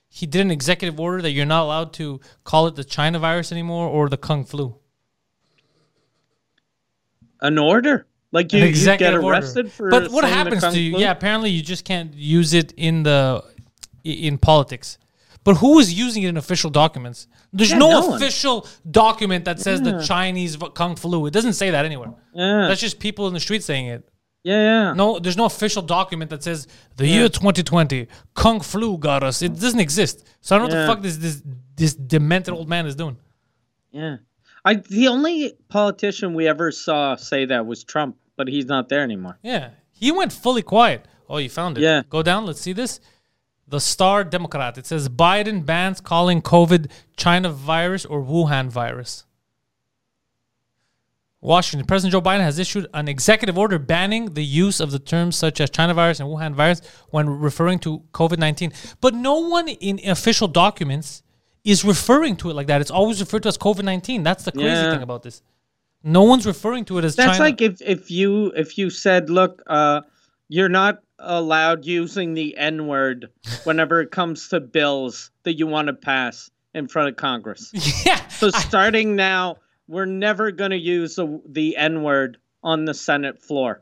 he did an executive order that you're not allowed to call it the China virus anymore or the Kung flu. an order. Like you, you get executive order. arrested for. But what happens to you? Flu? Yeah, apparently you just can't use it in the in politics. But who is using it in official documents? There's Yeah, no, no official document that says the Chinese kung flu. It doesn't say that anywhere. Yeah. That's just people in the street saying it. Yeah, yeah. No, there's no official document that says the year 2020 kung flu got us. It doesn't exist. So I don't know Yeah. what the fuck this this this demented old man is doing. Yeah. I the only politician we ever saw say that was Trump, but he's not there anymore. Yeah, he went fully quiet. Oh, you found it. Yeah. Go down. Let's see this. The Star Democrat. It says Biden bans calling COVID China virus or Wuhan virus. Washington. President Joe Biden has issued an executive order banning the use of the terms such as China virus and Wuhan virus when referring to COVID 19. But no one in official documents is referring to it like that. It's always referred to as COVID 19. That's the crazy Yeah. thing about this. No one's referring to it as That's China. like if if you if you said, look, uh, you're not allowed using the N word whenever it comes to bills that you want to pass in front of Congress. [laughs] yeah. So starting now, we're never going to use the, the N word on the Senate floor.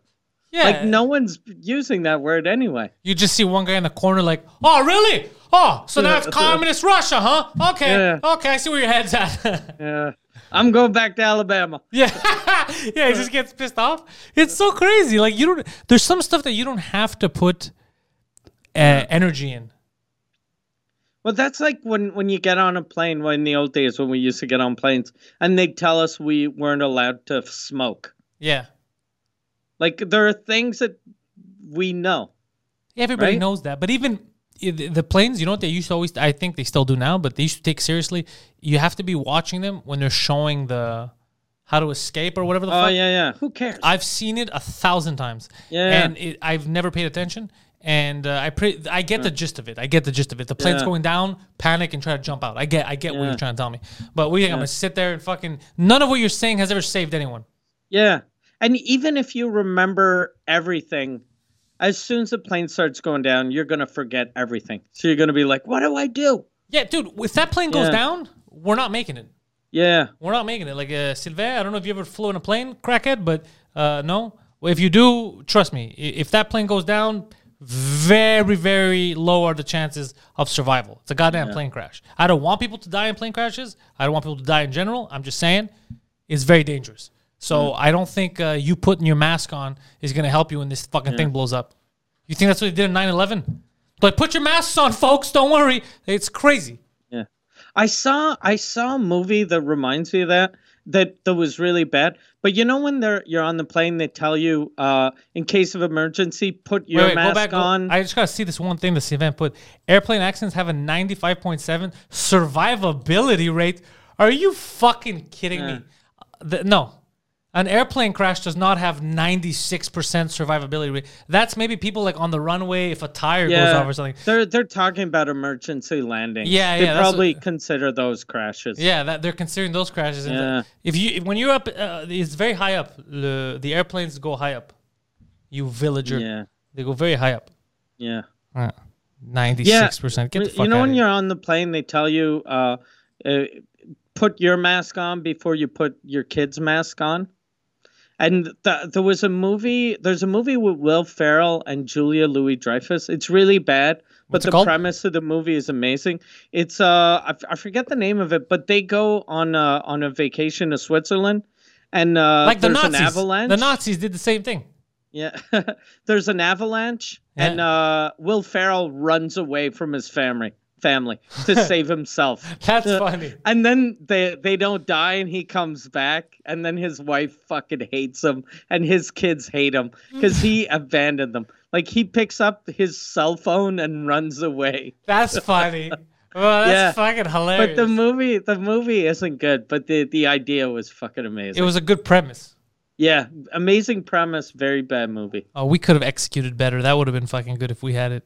yeah. Like no one's using that word anyway. You just see one guy in the corner like, oh, really? Oh, so now it's communist Russia, huh? Okay, Yeah. okay, I see where your head's at. [laughs] Yeah. I'm going back to Alabama. [laughs] yeah, yeah, he just gets pissed off. It's so crazy. Like you don't. There's some stuff that you don't have to put uh, energy in. Well, that's like when when you get on a plane. When in the old days when we used to get on planes, and they'd tell us we weren't allowed to smoke. Yeah, Like there are things that we know. everybody Right? knows that. But even the planes, you know what they used to always. I think they still do now, but they used to take seriously. You have to be watching them when they're showing the how to escape or whatever the Oh fuck. yeah, yeah. Who cares? I've seen it a thousand times. Yeah. And it, I've never paid attention. And uh, I pre- I get the gist of it. I get the gist of it. The plane's Yeah. going down, panic and try to jump out. I get I get what you're trying to tell me. But we think I'm gonna sit there and fucking none of what you're saying has ever saved anyone. yeah. And even if you remember everything, as soon as the plane starts going down, you're gonna forget everything. So you're gonna be like, "What do I do?" Yeah, dude, if that plane goes Yeah. down, we're not making it. Yeah. We're not making it. Like uh, Sylvain, I don't know if you ever flew in a plane, crackhead, but uh, no. Well, if you do, trust me, if that plane goes down, very, very low are the chances of survival. It's a goddamn plane crash. I don't want people to die in plane crashes. I don't want people to die in general. I'm just saying it's very dangerous. So I don't think uh, you putting your mask on is going to help you when this fucking thing blows up. You think that's what they did in 9 11? But put your masks on, folks. Don't worry. It's crazy. Yeah. I saw I saw a movie that reminds me of that that that was really bad. But you know when they're you're on the plane, they tell you uh, in case of emergency, put your Wait, wait, mask go back. go- on. I just gotta see this one thing this event put. Airplane accidents have a 95.7 survivability rate. Are you fucking kidding me? The- no. An airplane crash does not have 96% survivability rate. That's maybe people like on the runway if a tire goes off or something. They're they're talking about emergency landing. Yeah, They yeah, probably what- consider those crashes. Yeah, that they're considering those crashes. Yeah. If you when you're up, uh, it's very high up. The, the airplanes go high up. You villager, Yeah. they go very high up. Yeah. Ninety-six percent. Get the fuck you know when you're on the plane, they tell you uh, uh, put your mask on before you put your kid's mask on. And th- there was a movie. There's a movie with Will Ferrell and Julia Louis Dreyfus. It's really bad, but What's the premise of the movie is amazing. It's uh, I, f- I forget the name of it, but they go on uh, on a vacation to Switzerland, and uh, like the there's Nazis. an avalanche. The Nazis did the same thing. Yeah. [laughs] There's an avalanche and uh Will Ferrell runs away from his family family to [laughs] save himself. That's Uh, funny. And then they they don't die and he comes back and then his wife fucking hates him and his kids hate him cuz he [laughs] abandoned them. Like he picks up his cell phone and runs away. That's [laughs] funny. Well, that's Yeah. fucking hilarious. But the movie the movie isn't good, but the the idea was fucking amazing. it was a good premise. yeah, amazing premise, very bad movie. Oh, we could have executed better. That would have been fucking good if we had it.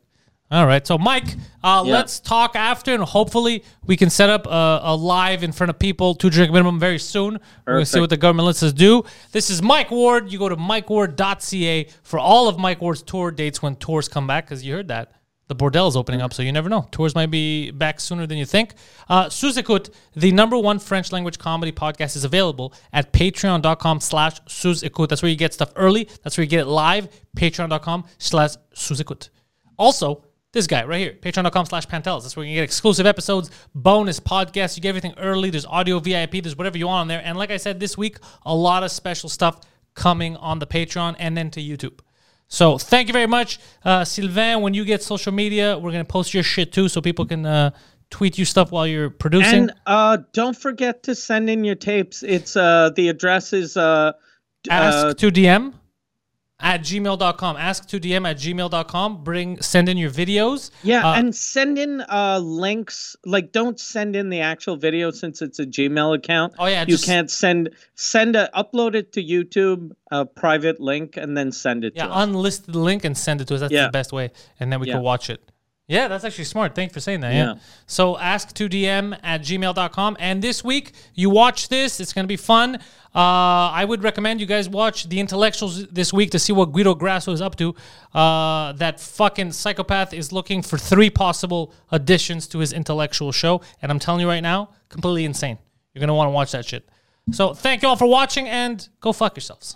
All right, so Mike, uh, Yeah. let's talk after, and hopefully we can set up a, a live in front of people, two drink minimum, very soon. We're gonna see what the government lets us do. This is Mike Ward. You go to mikeward.ca for all of Mike Ward's tour dates when tours come back, because you heard that the bordel is opening up, so you never know. Tours might be back sooner than you think. Uh, Sous Écoute, the number one French language comedy podcast, is available at patreon.com slash Sous Écoute. That's where you get stuff early. That's where you get it live. Patreon.com slash Sous Écoute. Also, this guy right here, patreon.com slash Pantelis. That's where you can get exclusive episodes, bonus podcasts. You get everything early. There's audio VIP. There's whatever you want on there. And like I said, this week, a lot of special stuff coming on the Patreon and then to YouTube. So thank you very much. Uh, Sylvain, when you get social media, we're going to post your shit too so people can uh, tweet you stuff while you're producing. And uh, don't forget to send in your tapes. It's uh, the address is uh, Ask to DM at gmail.com. Ask to DM at gmail.com. Bring, send in your videos. Yeah, Uh, and send in uh links. Like, don't send in the actual video since it's a Gmail account. Oh, yeah, you just- can't send send a upload it to YouTube, a private link, and then send it Yeah, to us. unlisted link and send it to us. That's Yeah. the best way. And then we Yeah. can watch it. Yeah, that's actually smart. Thank you for saying that. Yeah. Yeah. So ask 2DM at gmail.com. And this week, you watch this. It's going to be fun. Uh, I would recommend you guys watch The Intellectuals this week to see what Guido Grasso is up to. Uh, that fucking psychopath is looking for three possible additions to his intellectual show. And I'm telling you right now, completely insane. You're going to want to watch that shit. So thank you all for watching and go fuck yourselves.